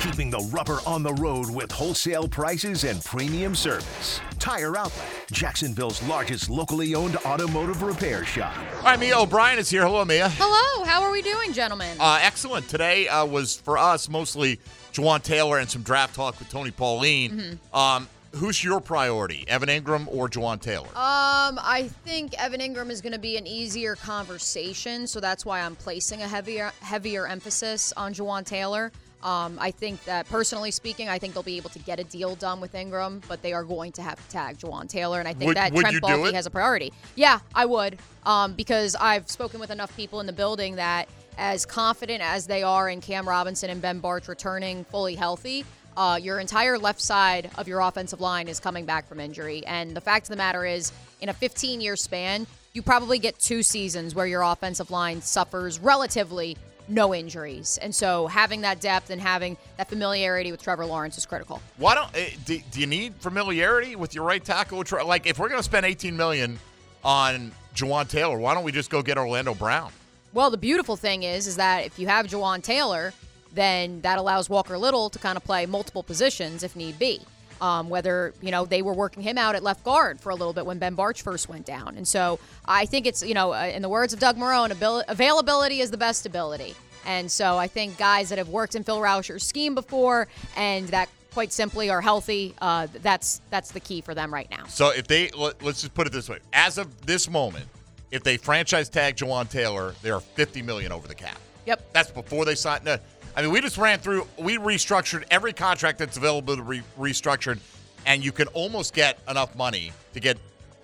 Keeping the rubber on the road with wholesale prices and premium service. Tire Outlet, Jacksonville's largest locally owned automotive repair shop. All right, Mia O'Brien is here. Hello, Mia. Hello, how are we doing, gentlemen? Uh, excellent. Today uh, was for us mostly Jawaan Taylor and some draft talk with Tony Pauline. Mm-hmm. Um, who's your priority, Evan Engram or Jawaan Taylor? Um, I think Evan Engram is going to be an easier conversation, so that's why I'm placing a heavier heavier emphasis on Jawaan Taylor. Um, I think that personally speaking, I think they'll be able to get a deal done with Engram, but they are going to have to tag Jawaan Taylor, and I think Would- that would Trent Baalke has a priority. Yeah, I would, um, because I've spoken with enough people in the building that as confident as they are in Cam Robinson and Ben Bartch returning fully healthy, uh, your entire left side of your offensive line is coming back from injury. And the fact of the matter is, in a 15 year span, you probably get two seasons where your offensive line suffers relatively no injuries. And so having that depth and having that familiarity with Trevor Lawrence is critical. Why don't eh, do, do you need familiarity with your right tackle? Like if we're going to spend 18 million on Jawaan Taylor, why don't we just go get Orlando Brown? Well, the beautiful thing is, is that if you have Jawaan Taylor, then that allows Walker Little to kind of play multiple positions if need be. Um, whether you know they were working him out at left guard for a little bit when Ben Bartch first went down, and so I think it's you know uh, in the words of Doug Marrone, abil- availability is the best ability. And so I think guys that have worked in Phil Rauscher's scheme before and that quite simply are healthy, uh, that's that's the key for them right now. So if they let, us just put it this way, as of this moment, if they franchise tag Jawaan Taylor, they are 50 million over the cap. Yep. That's before they sign. No, I mean, we just ran through. We restructured every contract that's available to be restructured, and you can almost get enough money to get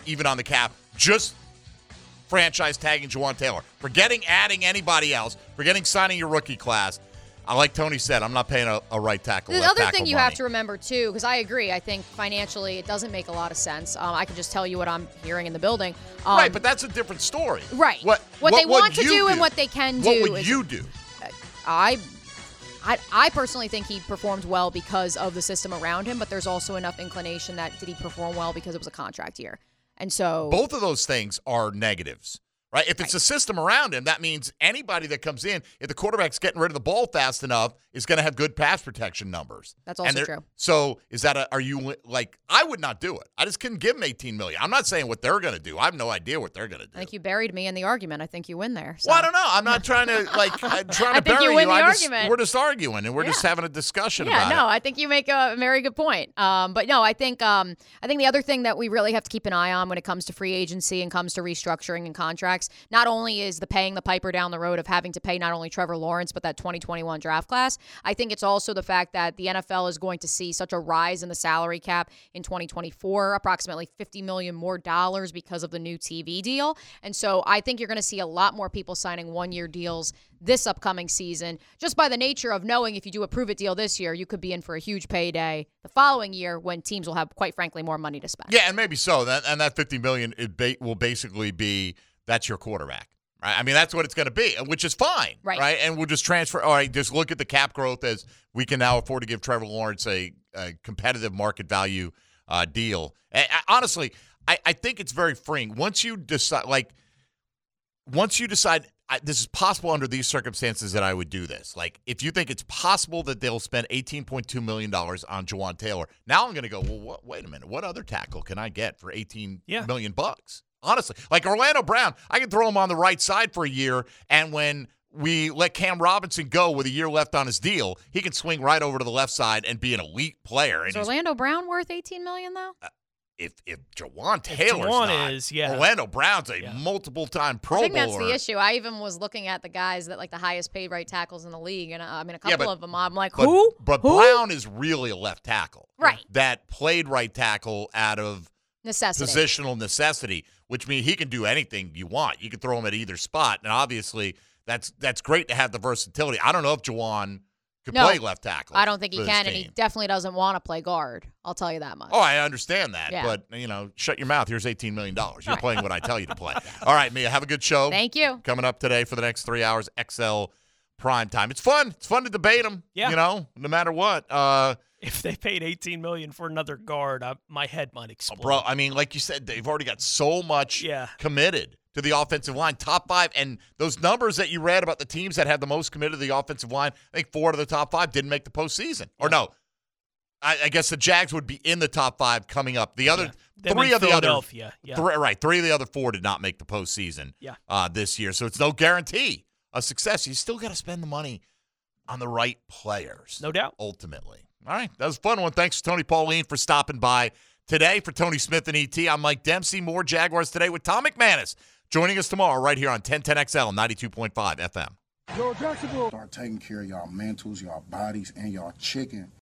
even on the cap just franchise tagging Jawaan Taylor. Forgetting adding anybody else, forgetting signing your rookie class. I like Tony said, I'm not paying a, a right tackle. The other tackle thing you money. have to remember too, because I agree, I think financially it doesn't make a lot of sense. Um, I can just tell you what I'm hearing in the building. Um, right, but that's a different story. Right. What What they would want to you do and what they can do. What would is- you do? I, I, I personally think he performed well because of the system around him, but there's also enough inclination that did he perform well because it was a contract year, and so Both of those things are negatives, right? If it's a system around him, that means anybody that comes in, if the quarterback's getting rid of the ball fast enough, is going to have good pass protection numbers. That's also true. So is that a, are you like, I would not do it. I just couldn't give him 18 million. I'm not saying what they're going to do. I have no idea what they're going to do. I think you buried me in the argument. I think you win there. So. Well, I don't know. I'm not trying to like I'm trying I to think bury you win the I just- argument. we're just arguing and we're just having a discussion about it. Yeah, no, it. I think you make a very good point. Um, but no, I think um, I think the other thing that we really have to keep an eye on when it comes to free agency and comes to restructuring and contracts, not only is the paying the piper down the road of having to pay not only Trevor Lawrence but that 2021 draft class. I think it's also the fact that the NFL is going to see such a rise in the salary cap in 2024, approximately 50 million more dollars because of the new TV deal. And so I think you're going to see a lot more people signing one-year deals this upcoming season just by the nature of knowing if you do approve a prove it deal this year, you could be in for a huge payday the following year when teams will have quite frankly more money to spend. Yeah, and maybe so. That and that 50 million it will basically be that's your quarterback. Right? I mean, that's what it's going to be, which is fine. Right. Right. And we'll just transfer. All right. Just look at the cap growth as we can now afford to give Trevor Lawrence a, a competitive market value uh, deal. And, I- honestly, I, I think it's very freeing. Once you decide, like, once you decide I, this is possible under these circumstances that I would do this. Like, if you think it's possible that they'll spend $18.2 million on Jawaan Taylor, now I'm going to go, well, what, wait a minute. What other tackle can I get for eighteen million Yeah. bucks? Honestly, like Orlando Brown, I can throw him on the right side for a year, and when we let Cam Robinson go with a year left on his deal, he can swing right over to the left side and be an elite player. Is And Orlando Brown worth 18 million though? if if Jawaan Taylor's Jawaan not, is, yeah. Orlando Brown's a multiple time Pro I think that's the issue. I even was looking at the guys that like the highest paid right tackles in the league, and uh, I mean a Yeah, couple but- of them. I'm like, But, who? but Who? Brown is really a left tackle. Right. That played right tackle out of Necessity. positional necessity, which means he can do anything you want. You can throw him at either spot. And obviously that's that's great to have the versatility. I don't know if Jawaan could No, play left tackle. I don't think he for this can, and he team. definitely doesn't want to play guard. I'll tell you that much. Oh, I understand that. Yeah. But, you know, shut your mouth. Here's $18 million. You're playing what I tell you to play. All right, Mia, have a good show. Thank you. Coming up today for the next three hours, XL Prime Time. It's fun. It's fun to debate them, Yeah. you know, no matter what. Uh, If they paid 18 million for another guard, I, my head might explode. Bro, I mean, like you said, they've already got so much Yeah. committed to the offensive line, top five. And those numbers that you read about the teams that have the most committed to the offensive line, I think four of the top five didn't make the postseason. Or no, I, I guess the Jags would be in the top five coming up. The other Them three of the other, yeah. three, right, three of the other four did not make the postseason. Yeah. uh, this year, so it's no guarantee of success. You still got to spend the money on the right players. No doubt. Ultimately. All right. That was a fun one. Thanks to Tony Pauline for stopping by today. For Tony Smith and ET, I'm Mike Dempsey. More Jaguars today with Tom McManus joining us tomorrow right here on 1010XL 92.5 FM. Start taking care of y'all mantles, y'all bodies, and y'all chicken.